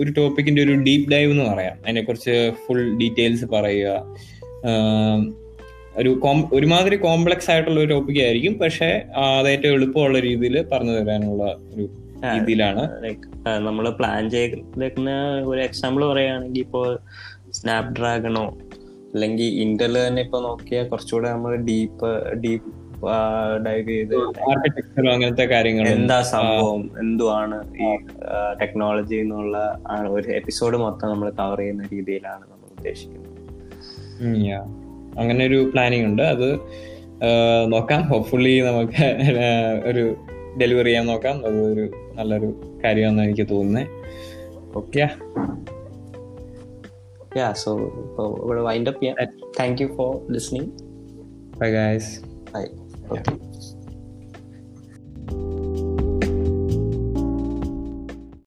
ഒരു ടോപ്പിക്കിന്റെ ഒരു ഡീപ്പ് ഡൈവ് എന്ന് പറയാം. അതിനെക്കുറിച്ച് ഫുൾ ഡീറ്റെയിൽസ് പറയുക. ഒരു കോം- ഒരുമാതിരി കോംപ്ലക്സ് ആയിട്ടുള്ള ഒരു ടോപ്പിക് ആയിരിക്കും. പക്ഷെ അത് ഏറ്റവും എളുപ്പമുള്ള രീതിയിൽ പറഞ്ഞു തരാനുള്ള ഒരു രീതിയിലാണ്. ലൈക്ക് നമ്മൾ പ്ലാൻ ചെയ്തേക്കുന്ന ഒരു എക്സാമ്പിൾ പറയുകയാണെങ്കിൽ ഇപ്പോൾ സ്നാപ് ഡ്രാഗണോ അല്ലെങ്കിൽ ഇന്റൽ തന്നെ ഇപ്പൊ നോക്കിയാൽ കുറച്ചുകൂടെ നമ്മൾ ഡീപ്പ് ഡീപ്പ് ഡൈവ് ചെയ്ത് അങ്ങനത്തെ കാര്യങ്ങൾ എന്താ സംഭവം? എന്തുവാണ് ഈ ടെക്നോളജി എന്നുള്ള ഒരു എപ്പിസോഡ് മൊത്തം നമ്മൾ കവർ ചെയ്യുന്ന രീതിയിലാണ് നമ്മൾ ഉദ്ദേശിക്കുന്നത്. അങ്ങനെ ഒരു പ്ലാനിങ് ഉണ്ട്. അത് നോക്കാം. ഹോപ്പ്ഫുള്ളി നമുക്ക് ഒരു ഡെലിവറി ചെയ്യാൻ നോക്കാം. അത് ഒരു നല്ലൊരു കാര്യമാണെന്ന് എനിക്ക് തോന്നുന്നത് ഓക്കെ യാ സോ ഇപ്പോൾ ഇവിടെ വൈൻഡ് അപ്പ് ചെയ്യാം. Thank you for listening bye guys bye okay